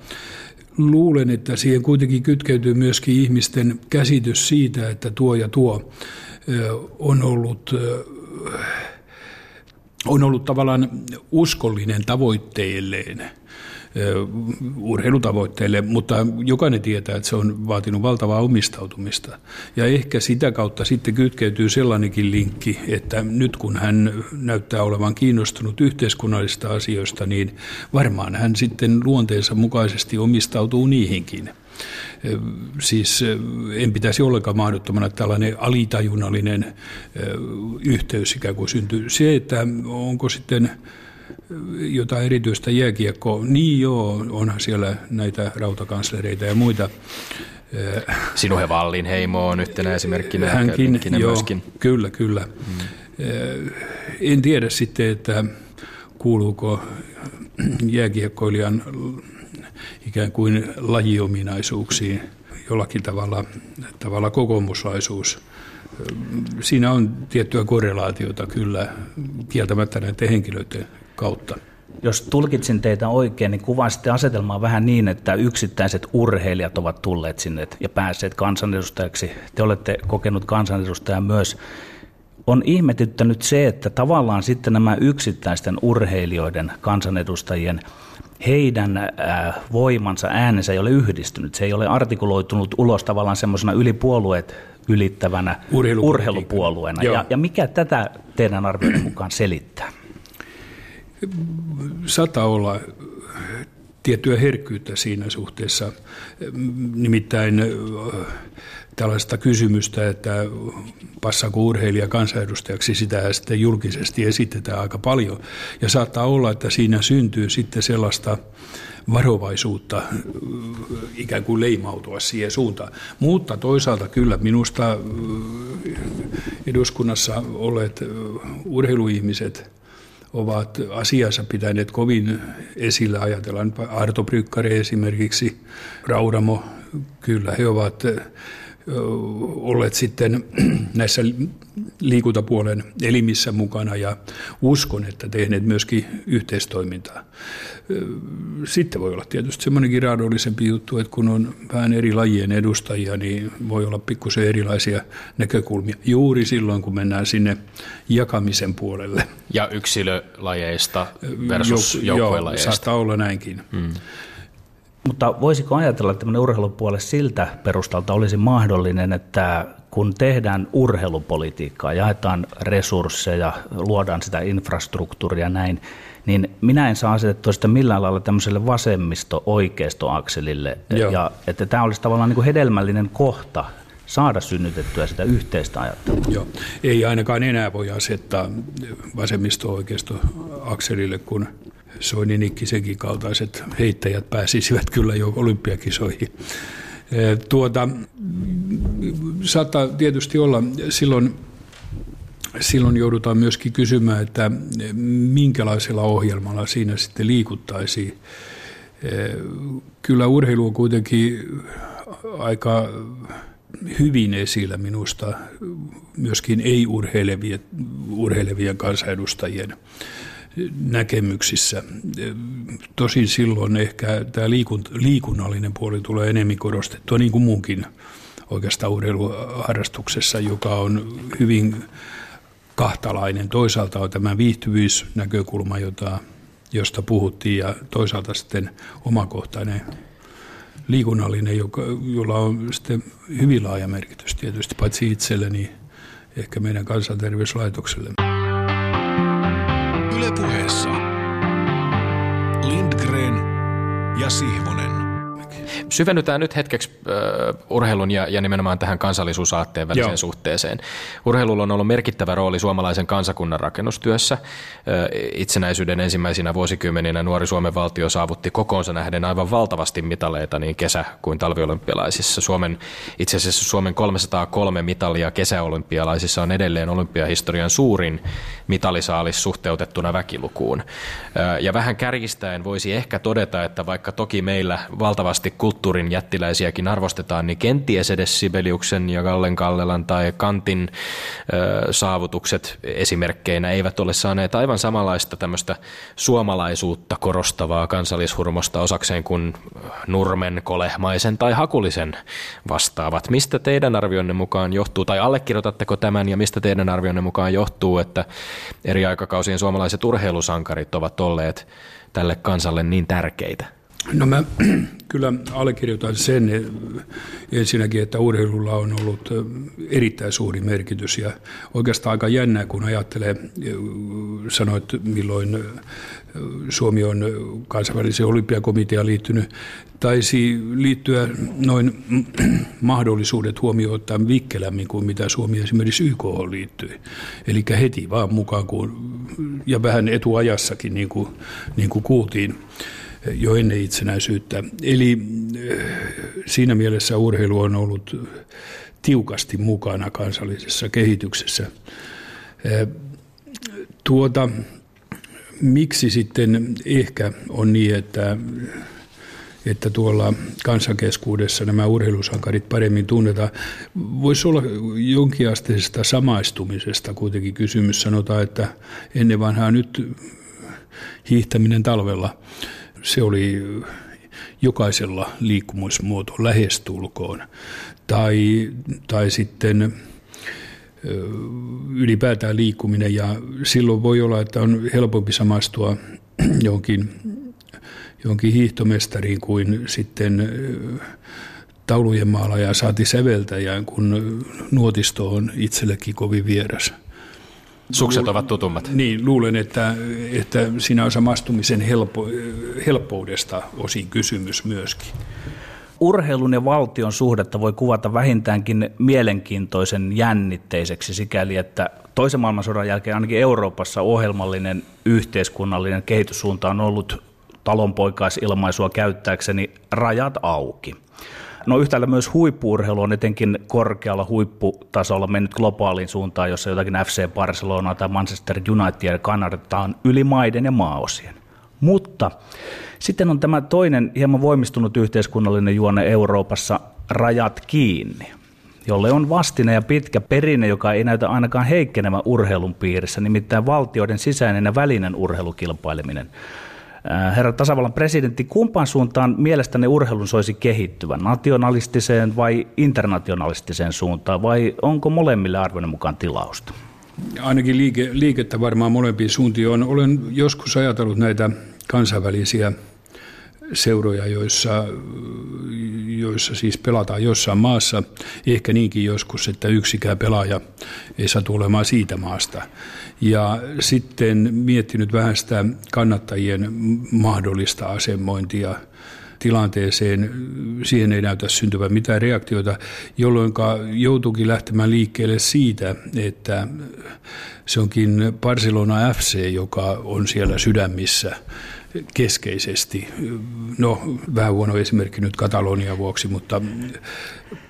luulen, että siihen kuitenkin kytkeytyy myöskin ihmisten käsitys siitä, että tuo ja tuo on ollut, on ollut tavallaan uskollinen tavoitteilleen – urheilutavoitteille, mutta jokainen tietää, että se on vaatinut valtavaa omistautumista. Ja ehkä sitä kautta sitten kytkeytyy sellainenkin linkki, että nyt kun hän näyttää olevan kiinnostunut yhteiskunnallisista asioista, niin varmaan hän sitten luonteensa mukaisesti omistautuu niihinkin. Siis en pitäisi ollenkaan mahdottomana, että tällainen alitajunnallinen yhteys ikään kuin syntyy. Se, että onko sitten jotain erityistä jääkiekkoa. Niin joo, onhan siellä näitä rautakanslereita ja muita. Sinuhe Wallinheimo on yhtenä esimerkkinä. Hänkin, joo, myöskin. kyllä, kyllä. Hmm. En tiedä sitten, että kuuluuko jääkiekkoilijan ikään kuin lajiominaisuuksiin jollakin tavalla, tavalla kokoomuslaisuus. Siinä on tiettyä korrelaatiota kyllä kieltämättä näiden henkilöiden kautta. Jos tulkitsin teitä oikein, niin kuvasitte asetelmaa vähän niin, että yksittäiset urheilijat ovat tulleet sinne ja päässeet kansanedustajaksi. Te olette kokenut kansanedustajan myös. On ihmetyttänyt se, että tavallaan sitten nämä yksittäisten urheilijoiden, kansanedustajien, heidän äh, voimansa, äänensä ei ole yhdistynyt. Se ei ole artikuloitunut ulos tavallaan semmoisena ylipuolueet ylittävänä urheilupuolueena. Ja, ja mikä tätä teidän arvioiden mukaan selittää? Saattaa olla tiettyä herkkyyttä siinä suhteessa. Nimittäin tällaista kysymystä, että passaako urheilija kansanedustajaksi, sitä sitten julkisesti esitetään aika paljon. Ja saattaa olla, että siinä syntyy sitten sellaista varovaisuutta ikään kuin leimautua siihen suuntaan. Mutta toisaalta kyllä minusta eduskunnassa olleet urheiluihmiset – ovat asiansa pitäneet kovin esillä. Ajatellaan Arto Brykkari esimerkiksi, Raudamo, kyllä he ovat olleet sitten näissä liikuntapuolen elimissä mukana ja uskon, että tehneet myöskin yhteistoimintaa. Sitten voi olla tietysti semmoinenkin raadollisempi juttu, että kun on vähän eri lajien edustajia, niin voi olla pikkusen erilaisia näkökulmia juuri silloin, kun mennään sinne jakamisen puolelle. Ja yksilölajeista versus joukkuelajeista. Joo, saattaa olla näinkin. Hmm. Mutta voisiko ajatella, että tämmöinen urheilupuolelle siltä perustalta olisi mahdollinen, että kun tehdään urheilupolitiikkaa, jaetaan resursseja, luodaan sitä infrastruktuuria näin, niin minä en saa asetettua sitä millään lailla tämmöiselle vasemmisto-oikeisto-akselille. Ja että tämä olisi tavallaan niin kuin hedelmällinen kohta saada synnytettyä sitä yhteistä ajattelua. Joo. Ei ainakaan enää voi asettaa vasemmisto-oikeisto-akselille, kun Soini Nikkisenkin kaltaiset heittäjät pääsisivät kyllä jo olympiakisoihin. Tuota, saattaa tietysti olla silloin silloin joudutaan myöskin kysymään, että minkälaisella ohjelmalla siinä sitten liikuttaisiin. Kyllä urheilu on kuitenkin aika hyvin esillä minusta myöskin ei-urheilevien urheilevien kansanedustajien näkemyksissä. Tosin silloin ehkä tämä liikunnallinen puoli tulee enemmän korostettua, niin kuin muunkin oikeastaan urheiluharrastuksessa, joka on hyvin kahtalainen. Toisaalta on tämä viihtyvyysnäkökulma, jota, josta puhuttiin, ja toisaalta sitten omakohtainen liikunnallinen, joka, jolla on sitten hyvin laaja merkitys tietysti, paitsi itselle, niin ehkä meidän kansanterveyslaitokselle. Ylepuheessa Lindgren ja Sihvonen. Syvennytään nyt hetkeksi uh, urheilun ja, ja nimenomaan tähän kansallisuusaatteen väliseen Joo. suhteeseen. Urheilulla on ollut merkittävä rooli suomalaisen kansakunnan rakennustyössä. Uh, itsenäisyyden ensimmäisinä vuosikymmeninä nuori Suomen valtio saavutti kokoonsa nähden aivan valtavasti mitaleita niin kesä- kuin talviolympialaisissa. Suomen, itse asiassa Suomen 303 mitalia kesäolympialaisissa on edelleen olympiahistorian suurin mitalisaalis suhteutettuna väkilukuun. Uh, ja vähän kärjistäen voisi ehkä todeta, että vaikka toki meillä valtavasti kulttuurin jättiläisiäkin arvostetaan, niin kenties edes Sibeliuksen ja Gallen Kallelan tai Kantin ö, saavutukset esimerkkeinä eivät ole saaneet aivan samanlaista tämmöistä suomalaisuutta korostavaa kansallishurmosta osakseen kuin Nurmen, Kolehmaisen tai Hakulisen vastaavat. Mistä teidän arvionne mukaan johtuu, tai allekirjoitatteko tämän, ja mistä teidän arvionne mukaan johtuu, että eri aikakausien suomalaiset urheilusankarit ovat olleet tälle kansalle niin tärkeitä? No mä (clears throat) kyllä allekirjoitan sen ensinnäkin, että urheilulla on ollut erittäin suuri merkitys. Ja oikeastaan aika jännää, kun ajattelee, sanoit milloin Suomi on kansainvälisen olympiakomiteaan liittynyt, taisi liittyä noin (clears throat) mahdollisuudet huomioon ottaa vikkelämmin kuin mitä Suomi esimerkiksi YK liittyi. Eli heti vaan mukaan, kun, ja vähän etuajassakin, niin kuin, niin kuin kuultiin jo ennen itsenäisyyttä. Eli eh, siinä mielessä urheilu on ollut tiukasti mukana kansallisessa kehityksessä. Eh, tuota, miksi sitten ehkä on niin, että, että tuolla kansankeskuudessa nämä urheilusankarit paremmin tunnetaan. Voisi olla jonkinasteisesta samaistumisesta kuitenkin kysymys. Sanotaan, että ennen vanhaa nyt hiihtäminen talvella se oli jokaisella liikkumusmuoto lähestulkoon. Tai, tai sitten ylipäätään liikkuminen ja silloin voi olla, että on helpompi samastua (clears throat) jonkin, jonkin hiihtomestariin kuin sitten taulujen maalaaja saati säveltäjään, kun nuotisto on itsellekin kovin vieras. Sukset ovat tutummat. Niin, luulen, että, että siinä on samastumisen helpo, helppoudesta osin kysymys myöskin. Urheilun ja valtion suhdetta voi kuvata vähintäänkin mielenkiintoisen jännitteiseksi sikäli, että toisen maailmansodan jälkeen ainakin Euroopassa ohjelmallinen yhteiskunnallinen kehityssuunta on ollut talonpoikaisilmaisua käyttääkseni rajat auki. No yhtäällä myös huippuurheilu on etenkin korkealla huipputasolla mennyt globaaliin suuntaan, jossa jotakin FC Barcelona tai Manchester United kannatetaan yli maiden ja maaosien. Mutta sitten on tämä toinen hieman voimistunut yhteiskunnallinen juone Euroopassa, rajat kiinni jolle on vastine ja pitkä perinne, joka ei näytä ainakaan heikkenevän urheilun piirissä, nimittäin valtioiden sisäinen ja välinen urheilukilpaileminen. Äh, herra tasavallan presidentti, kumpaan suuntaan mielestäni urheilun soisi kehittyvän, nationalistiseen vai internationalistiseen suuntaan, vai onko molemmille arvoinen mukaan tilausta? Ainakin liike, liikettä varmaan molempiin suuntiin on. Olen joskus ajatellut näitä kansainvälisiä seuroja, joissa, joissa siis pelataan jossain maassa, ehkä niinkin joskus, että yksikään pelaaja ei saa tulemaan siitä maasta. Ja sitten miettinyt vähän sitä kannattajien mahdollista asemointia tilanteeseen, siihen ei näytä syntyvän mitään reaktioita, jolloin joutuukin lähtemään liikkeelle siitä, että se onkin Barcelona FC, joka on siellä sydämissä keskeisesti. No, vähän huono esimerkki nyt Katalonia vuoksi, mutta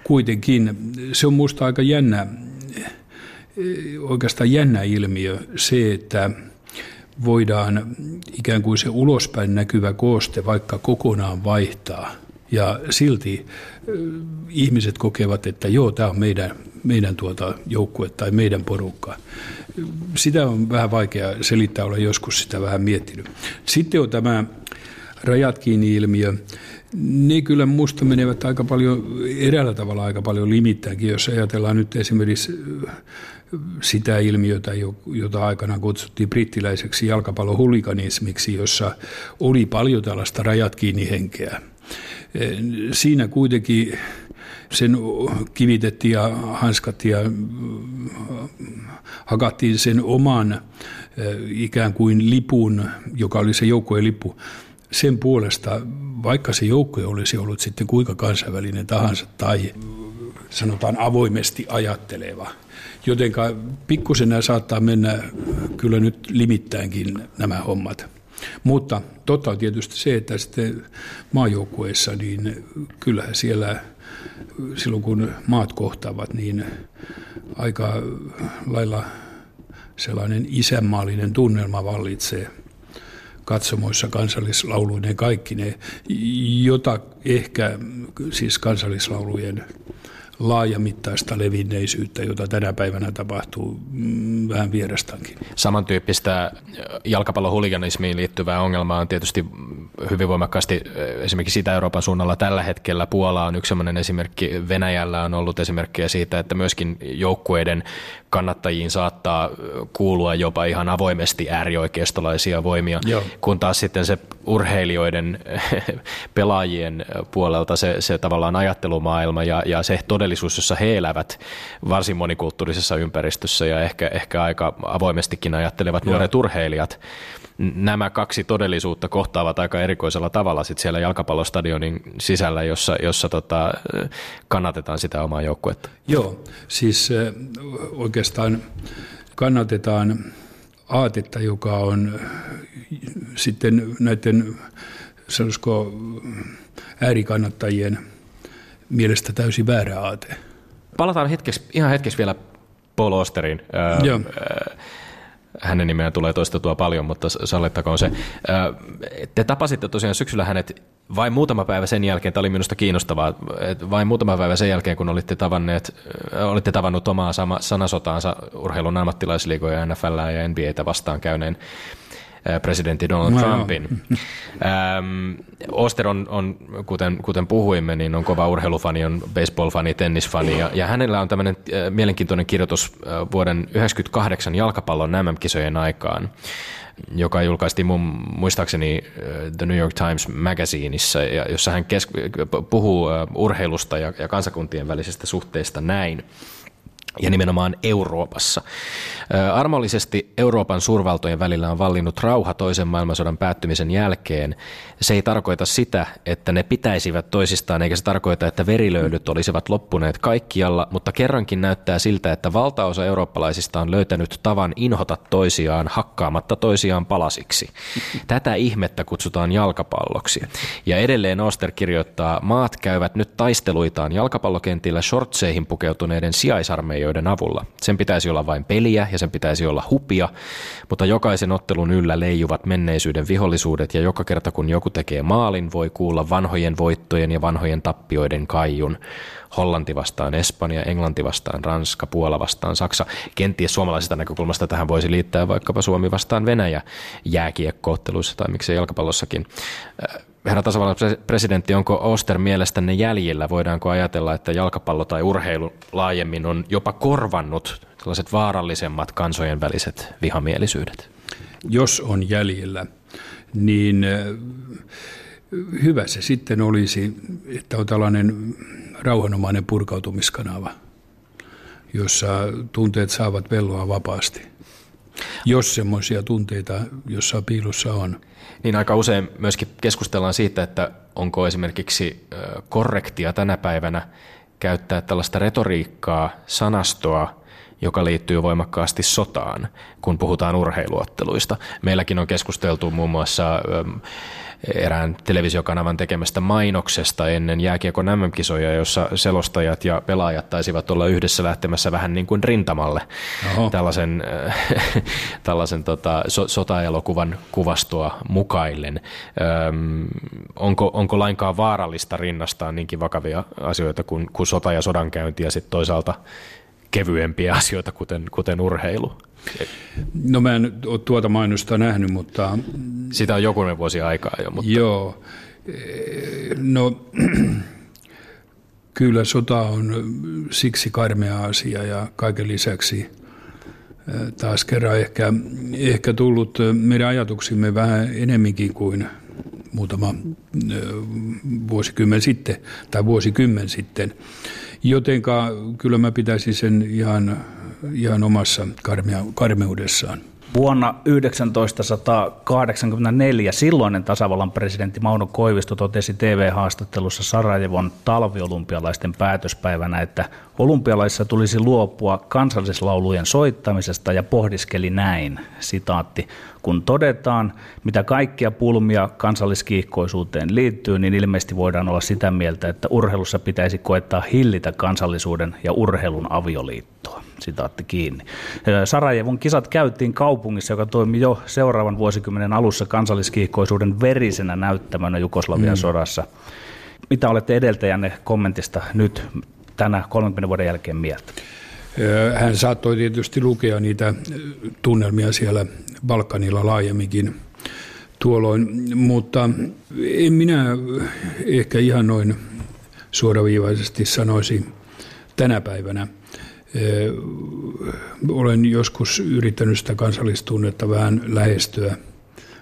kuitenkin se on minusta aika jännä, oikeastaan jännä ilmiö se, että voidaan ikään kuin se ulospäin näkyvä kooste vaikka kokonaan vaihtaa. Ja silti ihmiset kokevat, että joo, tämä on meidän, meidän tuota joukkue tai meidän porukka. Sitä on vähän vaikea selittää, olen joskus sitä vähän miettinyt. Sitten on tämä rajat kiinni ilmiö. Ne kyllä musta menevät aika paljon, eräällä tavalla aika paljon limittäinkin, jos ajatellaan nyt esimerkiksi sitä ilmiötä, jota aikana kutsuttiin brittiläiseksi jalkapallohuliganismiksi, jossa oli paljon tällaista rajat kiinni henkeä. Siinä kuitenkin sen kivitettiin ja hanskattiin ja hakattiin sen oman ikään kuin lipun, joka oli se joukkueen lippu, sen puolesta, vaikka se joukkue olisi ollut sitten kuinka kansainvälinen tahansa tai sanotaan avoimesti ajatteleva. Jotenka pikkusen saattaa mennä kyllä nyt limittäinkin nämä hommat. Mutta totta on tietysti se, että sitten maajoukkueissa, niin kyllähän siellä silloin kun maat kohtaavat, niin aika lailla sellainen isänmaallinen tunnelma vallitsee katsomoissa kansallislauluinen kaikki ne, jota ehkä siis kansallislaulujen laajamittaista levinneisyyttä, jota tänä päivänä tapahtuu mm, vähän vierastankin. Samantyyppistä jalkapallohuliganismiin liittyvää ongelmaa on tietysti hyvin voimakkaasti esimerkiksi Itä-Euroopan suunnalla tällä hetkellä. Puola on yksi sellainen esimerkki. Venäjällä on ollut esimerkkejä siitä, että myöskin joukkueiden kannattajiin saattaa kuulua jopa ihan avoimesti äärioikeistolaisia voimia, Joo. kun taas sitten se urheilijoiden, (laughs) pelaajien puolelta se, se tavallaan ajattelumaailma ja, ja se todellisuus, jossa he elävät varsin monikulttuurisessa ympäristössä ja ehkä, ehkä aika avoimestikin ajattelevat Joo. nuoret urheilijat, nämä kaksi todellisuutta kohtaavat aika erikoisella tavalla sit siellä jalkapallostadionin sisällä, jossa, jossa tota, kannatetaan sitä omaa joukkuetta. Joo, siis oikeastaan kannatetaan aatetta, joka on sitten näiden sanoisiko äärikannattajien mielestä täysin väärä aate. Palataan hetkeksi, ihan hetkeksi vielä Paul Osterin. Joo. Hänen nimeään tulee toistettua paljon, mutta sallittakoon se. Te tapasitte tosiaan syksyllä hänet vain muutama päivä sen jälkeen, tämä oli minusta kiinnostavaa, vain muutama päivä sen jälkeen, kun olitte, tavanneet, olitte tavannut omaa sanasotaansa urheilun ammattilaisliigoja, NFL ja NBAtä vastaan käyneen presidentti Donald no. Trumpin. Ähm, Oster on, on kuten, kuten puhuimme, niin on kova urheilufani, on baseballfani, tennisfani ja, ja hänellä on tämmöinen äh, mielenkiintoinen kirjoitus äh, vuoden 1998 jalkapallon MM-kisojen aikaan joka julkaistiin mun, muistaakseni The New York Times Magazineissa, jossa hän kes- puhuu urheilusta ja, ja kansakuntien välisestä suhteesta näin ja nimenomaan Euroopassa. Armollisesti Euroopan suurvaltojen välillä on vallinnut rauha toisen maailmansodan päättymisen jälkeen. Se ei tarkoita sitä, että ne pitäisivät toisistaan, eikä se tarkoita, että verilöylyt olisivat loppuneet kaikkialla, mutta kerrankin näyttää siltä, että valtaosa eurooppalaisista on löytänyt tavan inhota toisiaan hakkaamatta toisiaan palasiksi. Tätä ihmettä kutsutaan jalkapalloksi. Ja edelleen Oster kirjoittaa, maat käyvät nyt taisteluitaan jalkapallokentillä shortseihin pukeutuneiden sijaisarmeijoiden avulla. Sen pitäisi olla vain peliä ja sen pitäisi olla hupia, mutta jokaisen ottelun yllä leijuvat menneisyyden vihollisuudet ja joka kerta kun joku tekee maalin, voi kuulla vanhojen voittojen ja vanhojen tappioiden kaijun. Hollanti vastaan Espanja, Englanti vastaan Ranska, Puola vastaan Saksa. Kenties suomalaisesta näkökulmasta tähän voisi liittää vaikkapa Suomi vastaan Venäjä jääkiekkootteluissa tai miksei jalkapallossakin. Herra tasavallan presidentti, onko Oster mielestänne jäljillä? Voidaanko ajatella, että jalkapallo tai urheilu laajemmin on jopa korvannut tällaiset vaarallisemmat kansojen väliset vihamielisyydet? Jos on jäljellä, niin hyvä se sitten olisi, että on tällainen rauhanomainen purkautumiskanava, jossa tunteet saavat velloa vapaasti. Jos semmoisia tunteita jossain piilossa on. Niin aika usein myöskin keskustellaan siitä, että onko esimerkiksi korrektia tänä päivänä käyttää tällaista retoriikkaa, sanastoa, joka liittyy voimakkaasti sotaan, kun puhutaan urheiluotteluista. Meilläkin on keskusteltu muun muassa erään televisiokanavan tekemästä mainoksesta ennen jääkiekko MM-kisoja, jossa selostajat ja pelaajat taisivat olla yhdessä lähtemässä vähän niin kuin rintamalle Oho. tällaisen, (laughs) tällaisen tota, so, sotaelokuvan kuvastoa mukaillen. Öm, onko, onko lainkaan vaarallista rinnastaa niinkin vakavia asioita kuin, kuin sota ja sodankäynti ja sitten toisaalta kevyempiä asioita, kuten, kuten urheilu? No mä en ole tuota mainosta nähnyt, mutta... Sitä on jokunen vuosi aikaa jo, mutta... Joo. No, (clears throat) kyllä sota on siksi karmea asia ja kaiken lisäksi eh, taas kerran ehkä, ehkä tullut meidän ajatuksimme vähän enemminkin kuin muutama eh, vuosikymmen sitten tai vuosikymmen sitten. Jotenka kyllä mä pitäisin sen ihan, ihan omassa karmeudessaan. Vuonna 1984 silloinen tasavallan presidentti Mauno Koivisto totesi TV-haastattelussa Sarajevon talviolympialaisten päätöspäivänä, että olympialaissa tulisi luopua kansallislaulujen soittamisesta ja pohdiskeli näin, sitaatti, kun todetaan, mitä kaikkia pulmia kansalliskiihkoisuuteen liittyy, niin ilmeisesti voidaan olla sitä mieltä, että urheilussa pitäisi koettaa hillitä kansallisuuden ja urheilun avioliittoa. Sitaatti kiinni. Sarajevon kisat käyttiin kaupungissa, joka toimi jo seuraavan vuosikymmenen alussa kansalliskiihkoisuuden verisenä näyttämönä Jugoslavian mm. sodassa. Mitä olette edeltäjänne kommentista nyt tänä 30 vuoden jälkeen mieltä? Hän saattoi tietysti lukea niitä tunnelmia siellä Balkanilla laajemminkin tuolloin, mutta en minä ehkä ihan noin suoraviivaisesti sanoisi tänä päivänä. Olen joskus yrittänyt sitä kansallistunnetta vähän lähestyä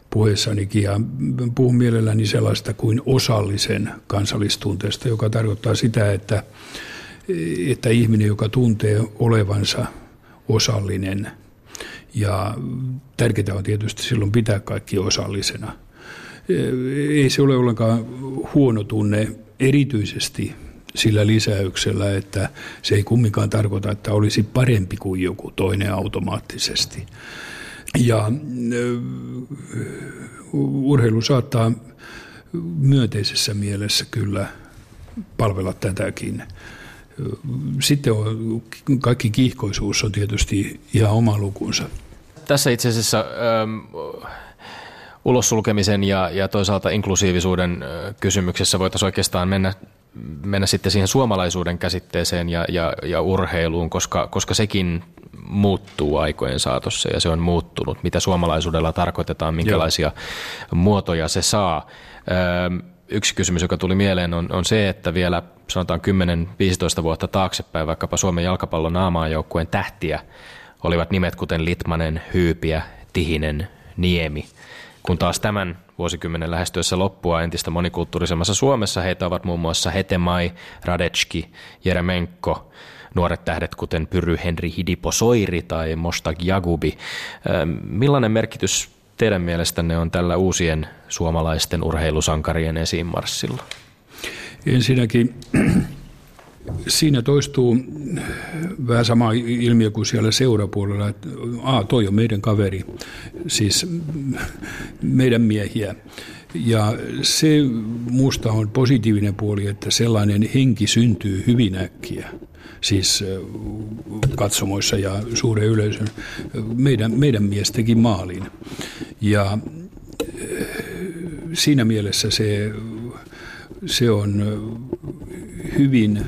puheessanikin ja puhun mielelläni sellaista kuin osallisen kansallistunteesta, joka tarkoittaa sitä, että, että ihminen, joka tuntee olevansa osallinen – ja tärkeää on tietysti silloin pitää kaikki osallisena. Ei se ole ollenkaan huono tunne erityisesti sillä lisäyksellä, että se ei kumminkaan tarkoita, että olisi parempi kuin joku toinen automaattisesti. Ja urheilu saattaa myönteisessä mielessä kyllä palvella tätäkin. Sitten on, kaikki kiihkoisuus on tietysti ihan oma lukunsa. Tässä itse asiassa ähm, ulossulkemisen ja, ja toisaalta inklusiivisuuden äh, kysymyksessä voitaisiin oikeastaan mennä, mennä sitten siihen suomalaisuuden käsitteeseen ja, ja, ja urheiluun, koska, koska sekin muuttuu aikojen saatossa ja se on muuttunut. Mitä suomalaisuudella tarkoitetaan, minkälaisia Joo. muotoja se saa. Ähm, yksi kysymys, joka tuli mieleen, on, on se, että vielä sanotaan 10-15 vuotta taaksepäin vaikkapa Suomen jalkapallon naamaajoukkueen tähtiä olivat nimet kuten Litmanen, Hyypiä, Tihinen, Niemi. Kun taas tämän vuosikymmenen lähestyessä loppua entistä monikulttuurisemmassa Suomessa heitä ovat muun muassa Hetemai, Radetski, Jeremenko, nuoret tähdet kuten Pyry Henri Hidipo Soiri tai Mostag Jagubi. Millainen merkitys teidän mielestänne on tällä uusien suomalaisten urheilusankarien esiinmarssilla? Ensinnäkin (clears throat) siinä toistuu vähän sama ilmiö kuin siellä seurapuolella, että a, toi on meidän kaveri, siis meidän miehiä. Ja se musta on positiivinen puoli, että sellainen henki syntyy hyvin äkkiä siis katsomoissa ja suuren yleisön, meidän, meidän miestenkin maaliin. Ja siinä mielessä se, se on hyvin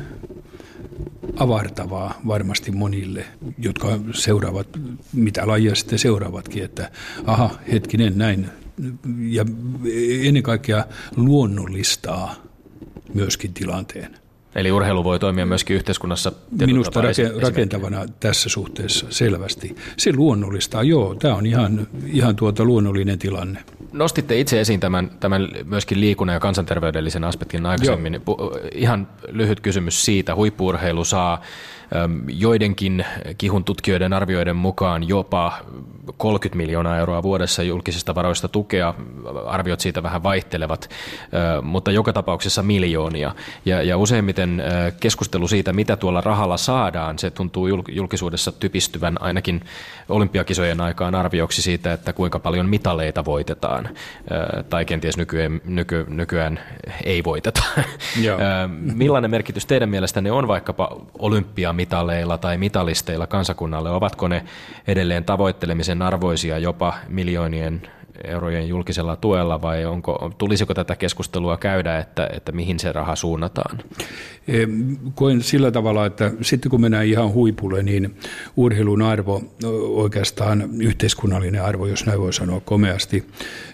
avartavaa varmasti monille, jotka seuraavat, mitä lajia sitten seuraavatkin, että aha, hetkinen näin. Ja ennen kaikkea luonnollistaa myöskin tilanteen. Eli urheilu voi toimia myöskin yhteiskunnassa Minusta rake, rakentavana tässä suhteessa selvästi. Se luonnollistaa, joo, tämä on ihan, ihan tuota luonnollinen tilanne. Nostitte itse esiin tämän, tämän myöskin liikunnan ja kansanterveydellisen aspektin aikaisemmin. Joo. Ihan lyhyt kysymys siitä. Huippuurheilu saa joidenkin kihun tutkijoiden arvioiden mukaan jopa 30 miljoonaa euroa vuodessa julkisista varoista tukea. Arviot siitä vähän vaihtelevat, mutta joka tapauksessa miljoonia. Ja, ja useimmiten keskustelu siitä, mitä tuolla rahalla saadaan, se tuntuu julkisuudessa typistyvän ainakin olympiakisojen aikaan arvioksi siitä, että kuinka paljon mitaleita voitetaan. tai kenties nykyään, nyky, nykyään ei voiteta. Millainen merkitys teidän mielestänne on vaikkapa olympiamitaleilla tai mitalisteilla kansakunnalle? Ovatko ne edelleen tavoittelemisen arvoisia jopa miljoonien eurojen julkisella tuella vai onko, tulisiko tätä keskustelua käydä, että, että mihin se raha suunnataan? Koen sillä tavalla, että sitten kun mennään ihan huipulle, niin urheilun arvo, oikeastaan yhteiskunnallinen arvo, jos näin voi sanoa komeasti,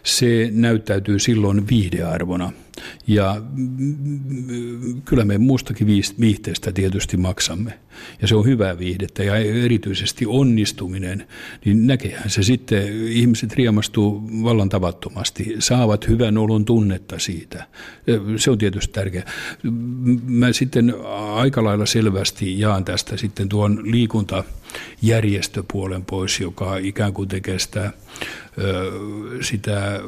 se näyttäytyy silloin viihdearvona. Ja kyllä me muustakin viihteestä tietysti maksamme. Ja se on hyvää viihdettä ja erityisesti onnistuminen, niin näkehän se sitten, ihmiset riemastuu vallan tavattomasti, saavat hyvän olon tunnetta siitä. Se on tietysti tärkeää. Mä sitten aika lailla selvästi jaan tästä sitten tuon liikuntajärjestöpuolen pois, joka ikään kuin tekee sitä sitä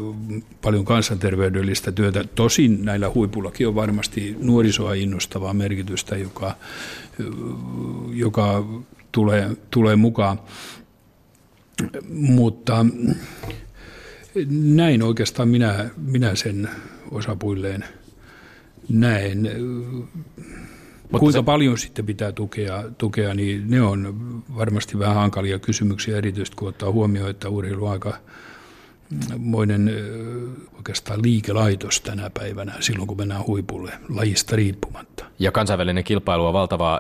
paljon kansanterveydellistä työtä. Tosin näillä huipullakin on varmasti nuorisoa innostavaa merkitystä, joka, joka tulee, tulee mukaan. Mutta näin oikeastaan minä, minä sen osapuilleen näen. Mutta Kuinka se... paljon sitten pitää tukea, tukea, niin ne on varmasti vähän hankalia kysymyksiä, erityisesti kun ottaa huomioon, että urheilu on aika moinen oikeastaan liikelaitos tänä päivänä silloin, kun mennään huipulle lajista riippumatta. Ja kansainvälinen kilpailu on valtava.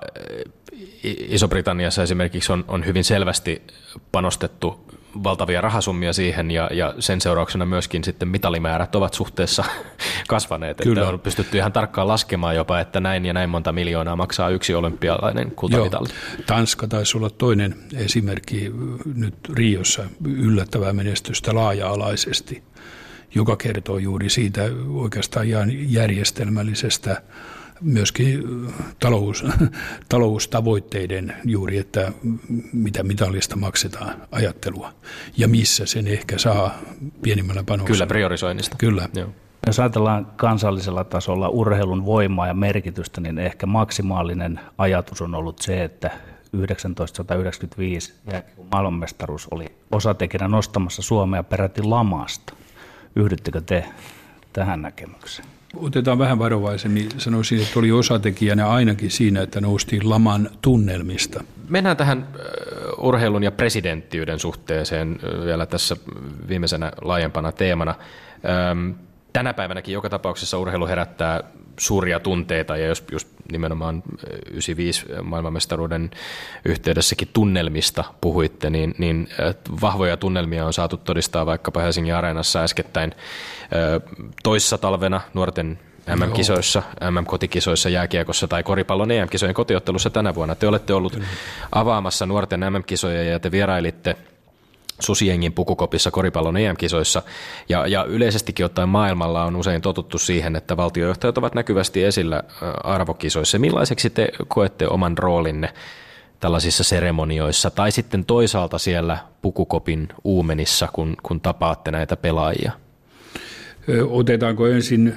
Iso-Britanniassa esimerkiksi on, on hyvin selvästi panostettu valtavia rahasummia siihen ja, ja sen seurauksena myöskin sitten mitalimäärät ovat suhteessa (laughs) kasvaneet. Kyllä. Että on pystytty ihan tarkkaan laskemaan jopa, että näin ja näin monta miljoonaa maksaa yksi olympialainen kultamitali. Joo. Tanska taisi olla toinen esimerkki nyt Riossa yllättävää menestystä laaja-alaisesti, joka kertoo juuri siitä oikeastaan ihan järjestelmällisestä myöskin talous, (laughs) taloustavoitteiden juuri, että mitä mitallista maksetaan ajattelua ja missä sen ehkä saa pienimmällä panoksella. Kyllä, priorisoinnista. Kyllä. Joo. Jos ajatellaan kansallisella tasolla urheilun voimaa ja merkitystä, niin ehkä maksimaalinen ajatus on ollut se, että 1995 maailmanmestaruus oli osatekijänä nostamassa Suomea peräti lamasta. Yhdyttekö te tähän näkemykseen? Otetaan vähän varovaisemmin. Sanoisin, että oli osatekijänä ainakin siinä, että noustiin laman tunnelmista. Mennään tähän urheilun ja presidenttiyden suhteeseen vielä tässä viimeisenä laajempana teemana. Tänä päivänäkin joka tapauksessa urheilu herättää suuria tunteita ja jos just nimenomaan 95 maailmanmestaruuden yhteydessäkin tunnelmista puhuitte, niin, niin vahvoja tunnelmia on saatu todistaa vaikkapa Helsingin Areenassa äskettäin toissa talvena nuorten MM-kisoissa, MM-kotikisoissa, jääkiekossa tai koripallon EM-kisojen kotiottelussa tänä vuonna. Te olette ollut avaamassa nuorten MM-kisoja ja te vierailitte – susiengin pukukopissa koripallon EM-kisoissa. Ja, ja yleisestikin ottaen maailmalla on usein totuttu siihen, että valtiojohtajat ovat näkyvästi esillä arvokisoissa. Millaiseksi te koette oman roolinne tällaisissa seremonioissa tai sitten toisaalta siellä pukukopin uumenissa, kun, kun tapaatte näitä pelaajia? Otetaanko ensin,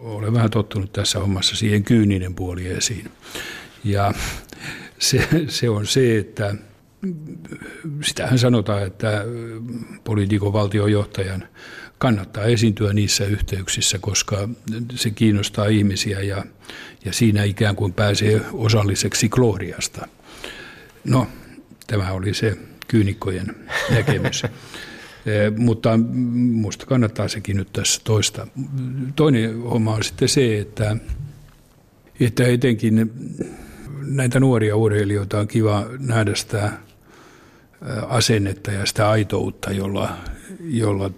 olen vähän tottunut tässä hommassa siihen kyyninen puoli esiin. Ja (laughs) se, se on se, että – sitähän sanotaan, että poliitikon valtiojohtajan kannattaa esiintyä niissä yhteyksissä, koska se kiinnostaa ihmisiä ja, ja siinä ikään kuin pääsee osalliseksi gloriasta. No, tämä oli se kyynikkojen näkemys. (laughs) Mutta minusta kannattaa sekin nyt tässä toista. Toinen homma on sitten se, että, että etenkin näitä nuoria urheilijoita on kiva nähdä sitä asennetta ja sitä aitoutta, jolla, jolla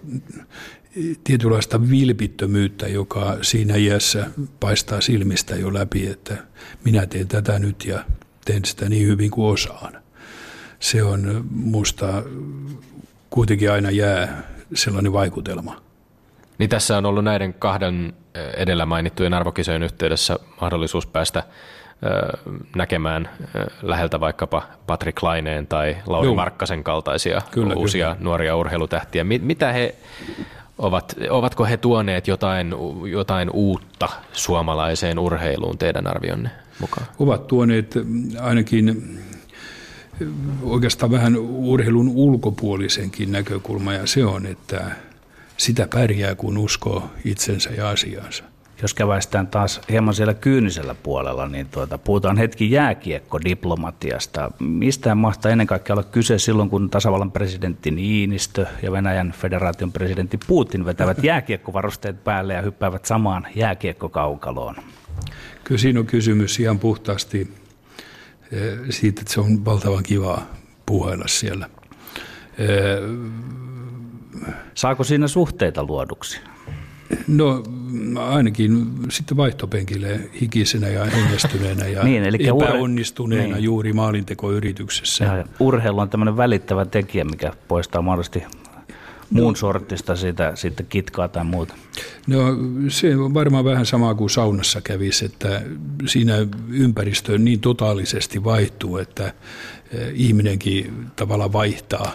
tietynlaista vilpittömyyttä, joka siinä iässä paistaa silmistä jo läpi, että minä teen tätä nyt ja teen sitä niin hyvin kuin osaan. Se on musta kuitenkin aina jää sellainen vaikutelma. Niin tässä on ollut näiden kahden edellä mainittujen arvokisojen yhteydessä mahdollisuus päästä näkemään läheltä vaikkapa Patrick Laineen tai Lauri Joo. Markkasen kaltaisia kyllä, uusia kyllä. nuoria urheilutähtiä. Mitä he ovat, ovatko he tuoneet jotain, jotain uutta suomalaiseen urheiluun teidän arvionne mukaan? Ovat tuoneet ainakin oikeastaan vähän urheilun ulkopuolisenkin näkökulma ja se on, että sitä pärjää, kun uskoo itsensä ja asiaansa. Jos käväistään taas hieman siellä kyynisellä puolella, niin tuota, puhutaan hetki jääkiekkodiplomatiasta. Mistä mahtaa ennen kaikkea olla kyse silloin, kun tasavallan presidentti Niinistö ja Venäjän federaation presidentti Putin vetävät (laughs) jääkiekkovarusteet päälle ja hyppäävät samaan jääkiekkokaukaloon? Kyllä siinä on kysymys ihan puhtaasti eh, siitä, että se on valtavan kivaa puhailla siellä. Eh, Saako siinä suhteita luoduksi? No ainakin sitten vaihtopenkille hikisenä ja hengestyneenä ja (laughs) niin, eli epäonnistuneena niin. juuri maalintekoyrityksessä. Ja urheilu on tämmöinen välittävä tekijä, mikä poistaa mahdollisesti muun no, sortista siitä, siitä kitkaa tai muuta? No se on varmaan vähän sama kuin saunassa kävisi, että siinä ympäristö niin totaalisesti vaihtuu, että eh, ihminenkin tavallaan vaihtaa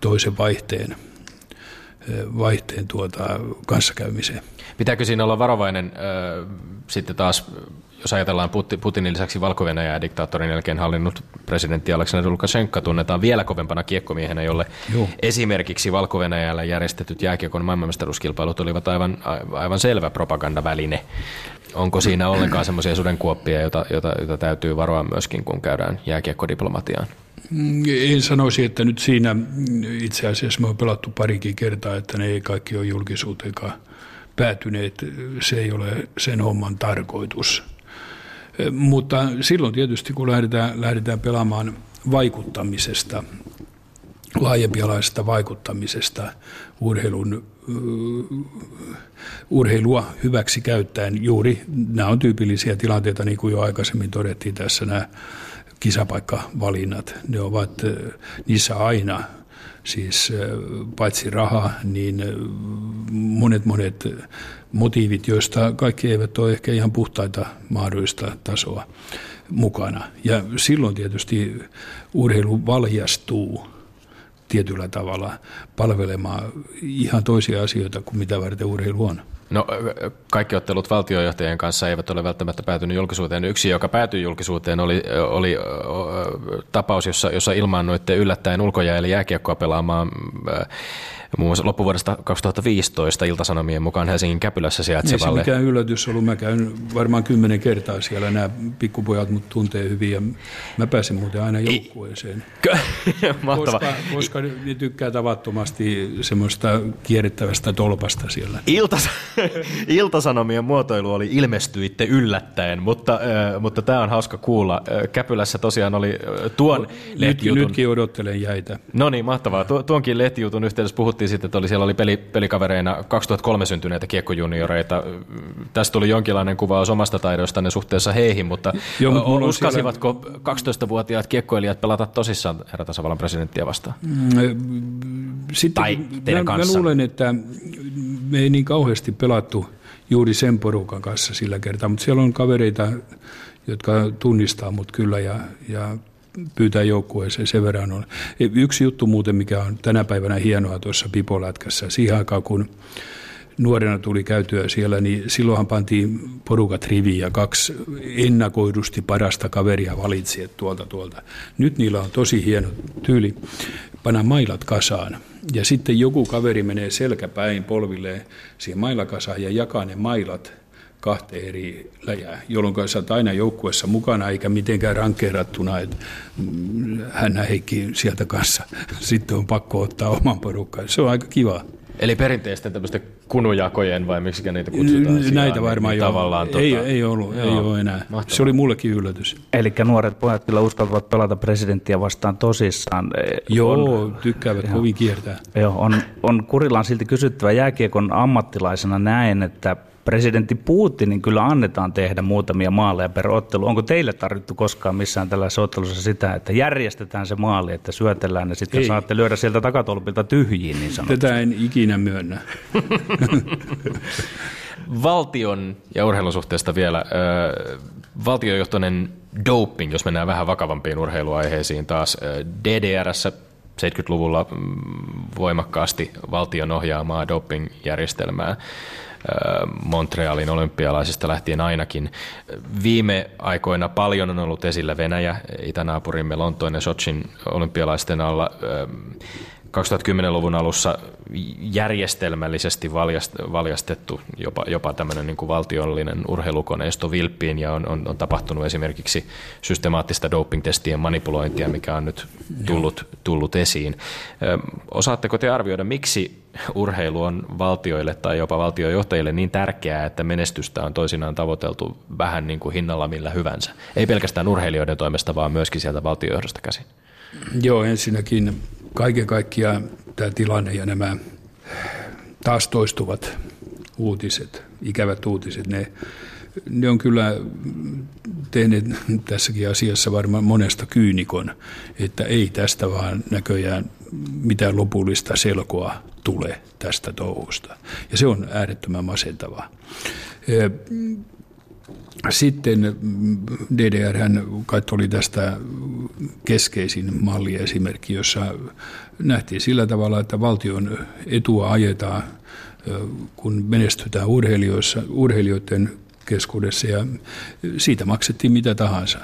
toisen vaihteen vaihteen tuota kanssakäymiseen. Pitääkö siinä olla varovainen äh, sitten taas, jos ajatellaan Putinin lisäksi valko ja diktaattorin jälkeen hallinnut presidentti Aleksandr Lukashenka tunnetaan vielä kovempana kiekkomiehenä, jolle Joo. esimerkiksi valko järjestetyt jääkiekon maailmanmestaruuskilpailut olivat aivan, aivan selvä propagandaväline. Onko siinä ollenkaan semmoisia sudenkuoppia, joita, joita, joita täytyy varoa myöskin, kun käydään jääkiekkodiplomatiaan? Mm, en sanoisi, että nyt siinä itse asiassa me on pelattu parikin kertaa, että ne ei kaikki ole julkisuuteenkaan päätyneet. Se ei ole sen homman tarkoitus. Mutta silloin tietysti, kun lähdetään, lähdetään pelaamaan vaikuttamisesta, laajempialaisesta vaikuttamisesta urheilun, urheilua hyväksi käyttäen, juuri nämä on tyypillisiä tilanteita, niin kuin jo aikaisemmin todettiin tässä, nämä kisapaikkavalinnat, ne ovat niissä aina siis paitsi raha, niin monet monet motiivit, joista kaikki eivät ole ehkä ihan puhtaita mahdollista tasoa mukana. Ja silloin tietysti urheilu valjastuu tietyllä tavalla palvelemaan ihan toisia asioita kuin mitä varten urheilu on. No kaikki ottelut valtiojohtajien kanssa eivät ole välttämättä päätynyt julkisuuteen. Yksi, joka päätyi julkisuuteen, oli, oli tapaus, jossa, jossa ilmaannuitte yllättäen ulkoja eli jääkiekkoa pelaamaan muun muassa loppuvuodesta 2015 Iltasanomien mukaan Helsingin Käpylässä sijaitsevalle. Ei se mikään yllätys ollut. Mä käyn varmaan kymmenen kertaa siellä. Nämä pikkupojat mut tuntee hyvin ja mä pääsen muuten aina joukkueeseen. (laughs) Mahtava. Koska, koska ne tykkää tavattomasti semmoista kierrettävästä tolpasta siellä. Iltas, (laughs) Iltasanomien muotoilu oli ilmestyitte yllättäen, mutta, äh, mutta tämä on hauska kuulla. Käpylässä tosiaan oli tuon no, lehtijutun... Nyt, nytkin odottelen jäitä. No niin, mahtavaa. tuonkin lehtijutun yhteydessä puhuttiin puhuttiin sitten, että oli, siellä oli peli, pelikavereina 2003 syntyneitä kiekkojunioreita. Tästä tuli jonkinlainen kuvaus omasta taidostanne suhteessa heihin, mutta Joo, mutta uskasivatko siellä... 12-vuotiaat kiekkoilijat pelata tosissaan herra tasavallan presidenttiä vastaan? Mm, sitten, tai teidän mä, kanssa? Mä luulen, että me ei niin kauheasti pelattu juuri sen porukan kanssa sillä kertaa, mutta siellä on kavereita, jotka tunnistaa mut kyllä ja, ja pyytää joukkueeseen, sen verran on. Yksi juttu muuten, mikä on tänä päivänä hienoa tuossa Pipolätkässä, siihen aikaan kun nuorena tuli käytyä siellä, niin silloinhan pantiin porukat riviin ja kaksi ennakoidusti parasta kaveria valitsi että tuolta tuolta. Nyt niillä on tosi hieno tyyli panna mailat kasaan. Ja sitten joku kaveri menee selkäpäin polvilleen siihen mailakasaan ja jakaa ne mailat kahteen eri läjää, jolloin sä oot aina joukkueessa mukana, eikä mitenkään rankkeerattuna, että hän Heikki sieltä kanssa sitten on pakko ottaa oman porukkaan. Se on aika kiva. Eli perinteisten tämmöisten kunujakojen vai miksi niitä kutsutaan? Näitä sijaan, varmaan niin, jo. Tavallaan, ei, tuota... ei ollut, Joo, ei ole enää. Mahtavaa. Se oli mullekin yllätys. Eli nuoret pojat kyllä uskaltavat pelata presidenttiä vastaan tosissaan. Joo, on, tykkäävät jo, kovin kiertää. Joo, on, on Kurilaan silti kysyttävä jääkiekon ammattilaisena näin, että presidentti Putinin kyllä annetaan tehdä muutamia maaleja per ottelu. Onko teille tarvittu koskaan missään tällaisessa ottelussa sitä, että järjestetään se maali, että syötellään ja sitten Ei. saatte lyödä sieltä takatolpilta tyhjiin niin sanotusti? Tätä en ikinä myönnä. (laughs) Valtion ja urheilun suhteesta vielä. Valtiojohtoinen doping, jos mennään vähän vakavampiin urheiluaiheisiin taas. DDRssä 70-luvulla mm, voimakkaasti valtion ohjaamaa dopingjärjestelmää. Montrealin olympialaisista lähtien ainakin. Viime aikoina paljon on ollut esillä Venäjä, itänaapurimme Lontoon ja Sochin olympialaisten alla. 2010-luvun alussa järjestelmällisesti valjastettu jopa, jopa tämmöinen niin kuin valtiollinen urheilukoneisto vilppiin ja on, on, on tapahtunut esimerkiksi systemaattista doping-testien manipulointia, mikä on nyt tullut, tullut esiin. Osaatteko te arvioida, miksi urheilu on valtioille tai jopa valtiojohtajille niin tärkeää, että menestystä on toisinaan tavoiteltu vähän niin kuin hinnalla millä hyvänsä? Ei pelkästään urheilijoiden toimesta, vaan myöskin sieltä valtiojohdosta käsin. Joo, ensinnäkin kaiken kaikkiaan tämä tilanne ja nämä taas toistuvat uutiset, ikävät uutiset, ne, ne on kyllä tehneet tässäkin asiassa varmaan monesta kyynikon, että ei tästä vaan näköjään mitään lopullista selkoa tule tästä touhusta. Ja se on äärettömän masentavaa. Sitten DDR kai oli tästä keskeisin malliesimerkki, jossa nähtiin sillä tavalla, että valtion etua ajetaan, kun menestytään urheilijoissa, urheilijoiden keskuudessa ja siitä maksettiin mitä tahansa,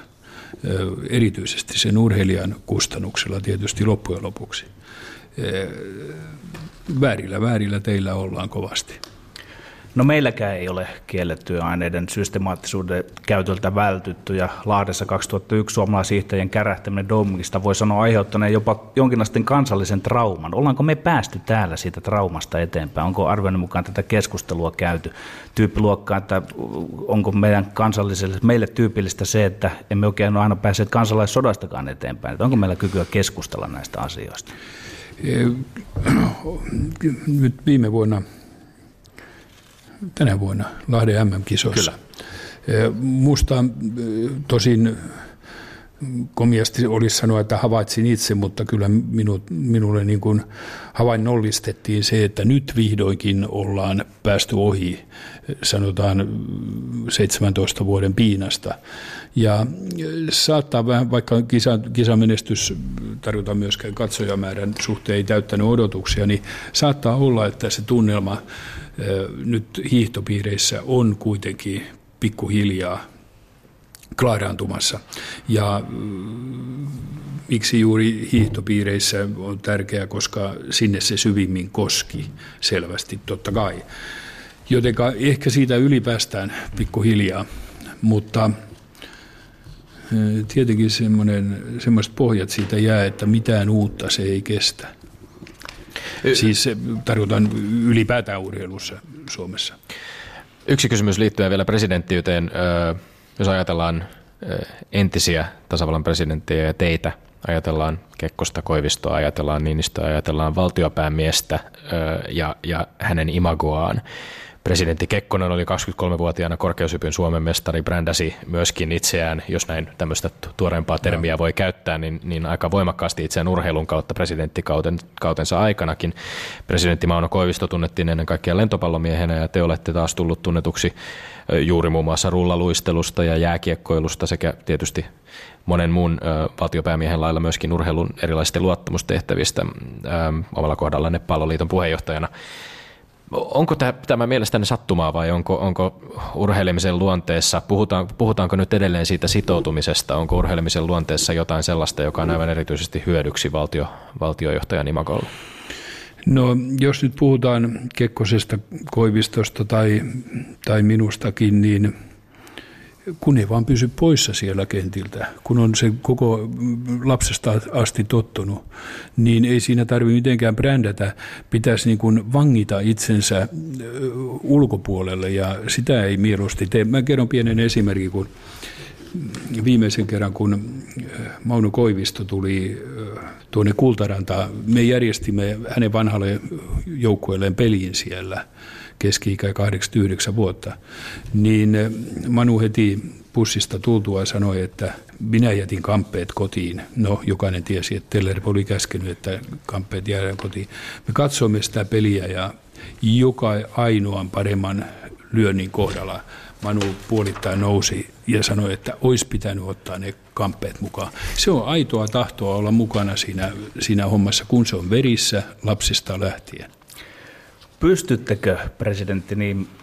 erityisesti sen urheilijan kustannuksella tietysti loppujen lopuksi. Väärillä, väärillä teillä ollaan kovasti. No meilläkään ei ole kiellettyä aineiden systemaattisuuden käytöltä vältytty ja Lahdessa 2001 suomalaisiihtäjien kärähtäminen dopingista voi sanoa aiheuttaneen jopa jonkinlaisten kansallisen trauman. Ollaanko me päästy täällä siitä traumasta eteenpäin? Onko arvioinnin mukaan tätä keskustelua käyty tyyppiluokkaan, että onko meidän kansalliselle, meille tyypillistä se, että emme oikein ole aina päässeet kansalaissodastakaan eteenpäin? Että onko meillä kykyä keskustella näistä asioista? Nyt viime vuonna tänä vuonna Lahden MM-kisoissa. Kyllä. Musta tosin komiasti olisi sanoa, että havaitsin itse, mutta kyllä minu, minulle niin kuin havainnollistettiin se, että nyt vihdoinkin ollaan päästy ohi, sanotaan 17 vuoden piinasta. Ja saattaa vähän, vaikka kisa, kisamenestys tarjota myöskään katsojamäärän suhteen ei täyttänyt odotuksia, niin saattaa olla, että se tunnelma nyt hiihtopiireissä on kuitenkin pikkuhiljaa klaaraantumassa. Ja miksi juuri hiihtopiireissä on tärkeää, koska sinne se syvimmin koski selvästi, totta kai. Joten ehkä siitä ylipäästään pikkuhiljaa, mutta tietenkin semmoiset pohjat siitä jää, että mitään uutta se ei kestä. Siis tarkoitan ylipäätään urheilussa Suomessa. Yksi kysymys liittyen vielä presidenttiyteen. Jos ajatellaan entisiä tasavallan presidenttejä ja teitä, ajatellaan Kekkosta, Koivistoa, ajatellaan Niinistöä, ajatellaan valtiopäämiestä ja, ja hänen imagoaan, Presidentti Kekkonen oli 23-vuotiaana korkeushypyn Suomen mestari, brändäsi myöskin itseään, jos näin tämmöistä tuoreempaa termiä voi käyttää, niin, niin aika voimakkaasti itseään urheilun kautta presidenttikautensa aikanakin. Presidentti Mauno Koivisto tunnettiin ennen kaikkea lentopallomiehenä ja te olette taas tullut tunnetuksi juuri muun muassa rullaluistelusta ja jääkiekkoilusta sekä tietysti monen muun ö, valtiopäämiehen lailla myöskin urheilun erilaisista luottamustehtävistä ö, omalla kohdallanne palloliiton puheenjohtajana. Onko tämä mielestäni sattumaa vai onko, onko urheilemisen luonteessa, puhutaan, puhutaanko nyt edelleen siitä sitoutumisesta, onko urheilemisen luonteessa jotain sellaista, joka on aivan erityisesti hyödyksi valtio, valtiojohtajan imagolla? No jos nyt puhutaan Kekkosesta, Koivistosta tai, tai minustakin, niin – kun ei vaan pysy poissa siellä kentiltä, kun on se koko lapsesta asti tottunut, niin ei siinä tarvitse mitenkään brändätä. Pitäisi niin kuin vangita itsensä ulkopuolelle ja sitä ei mieluusti tee. Mä kerron pienen esimerkin, kun viimeisen kerran, kun Mauno Koivisto tuli tuonne Kultarantaan, me järjestimme hänen vanhalle joukkueelleen peliin siellä – keski-ikä 89 vuotta, niin eh, Manu heti pussista tultua sanoi, että minä jätin kamppeet kotiin. No, jokainen tiesi, että Teller oli käskenyt, että kamppeet jäädään kotiin. Me katsoimme sitä peliä ja joka ainoan paremman lyönnin kohdalla Manu puolittain nousi ja sanoi, että olisi pitänyt ottaa ne kamppeet mukaan. Se on aitoa tahtoa olla mukana siinä, siinä hommassa, kun se on verissä lapsista lähtien. Pystyttekö presidentti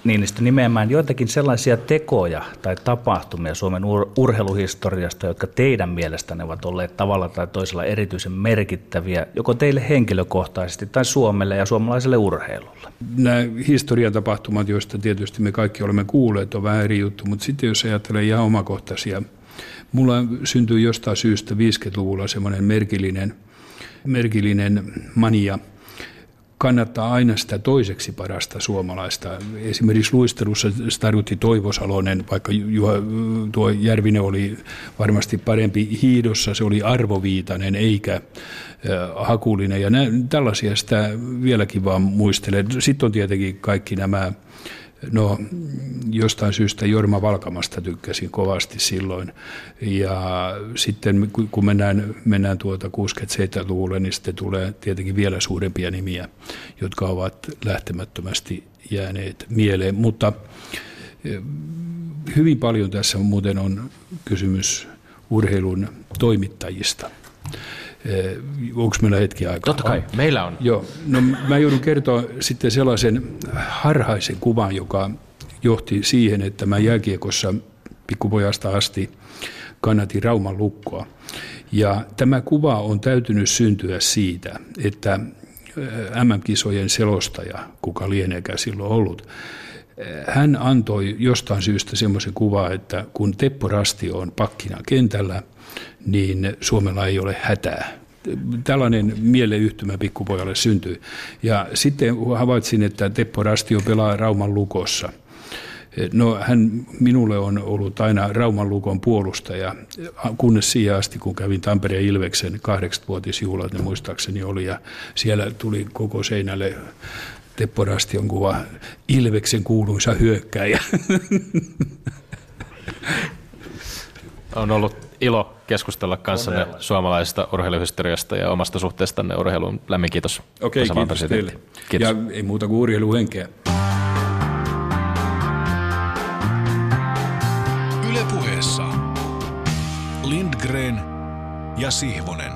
Niinistö nimeämään joitakin sellaisia tekoja tai tapahtumia Suomen ur- urheiluhistoriasta, jotka teidän mielestänne ovat olleet tavalla tai toisella erityisen merkittäviä, joko teille henkilökohtaisesti tai Suomelle ja suomalaiselle urheilulle? Nämä historian tapahtumat, joista tietysti me kaikki olemme kuulleet, on vähän eri juttu, mutta sitten jos ajattelee ihan omakohtaisia, mulla syntyi jostain syystä 50-luvulla semmoinen merkillinen, merkillinen mania – kannattaa aina sitä toiseksi parasta suomalaista. Esimerkiksi luistelussa Starutti Toivosalonen, vaikka Juha, tuo Järvinen oli varmasti parempi hiidossa, se oli arvoviitainen eikä hakulinen. Ja nä, tällaisia sitä vieläkin vaan muistelen. Sitten on tietenkin kaikki nämä No jostain syystä Jorma Valkamasta tykkäsin kovasti silloin. Ja sitten kun mennään, mennään tuota 67-luvulle, niin sitten tulee tietenkin vielä suurempia nimiä, jotka ovat lähtemättömästi jääneet mieleen. Mutta eh, hyvin paljon tässä muuten on kysymys urheilun toimittajista – Onko meillä hetki aikaa? Totta kai, on. meillä on. Joo, no mä joudun kertoa sitten sellaisen harhaisen kuvan, joka johti siihen, että mä jääkiekossa pikkupojasta asti kannatin Rauman lukkoa. Ja tämä kuva on täytynyt syntyä siitä, että eh, MM-kisojen selostaja, kuka lieneekään silloin ollut, eh, hän antoi jostain syystä semmoisen kuvan, että kun Teppo Rasti on pakkina kentällä, niin Suomella ei ole hätää. Tällainen mieleyhtymä pikkupojalle syntyi. Ja sitten havaitsin, että Teppo Rastio pelaa Rauman lukossa. No hän minulle on ollut aina Rauman lukon puolustaja, kunnes siihen asti, kun kävin Tampereen Ilveksen kahdeksanvuotisjuhlat, ne muistaakseni oli, ja siellä tuli koko seinälle Teppo Rastion kuva Ilveksen kuuluisa hyökkäjä. On ollut ilo keskustella kanssanne suomalaisesta urheiluhistoriasta ja omasta suhteestanne urheiluun. Lämmin kiitos. Okei, okay, kiitos teille. Kiitos. Ja ei muuta kuin urheiluhenkeä. Yle puheessa Lindgren ja Sihvonen.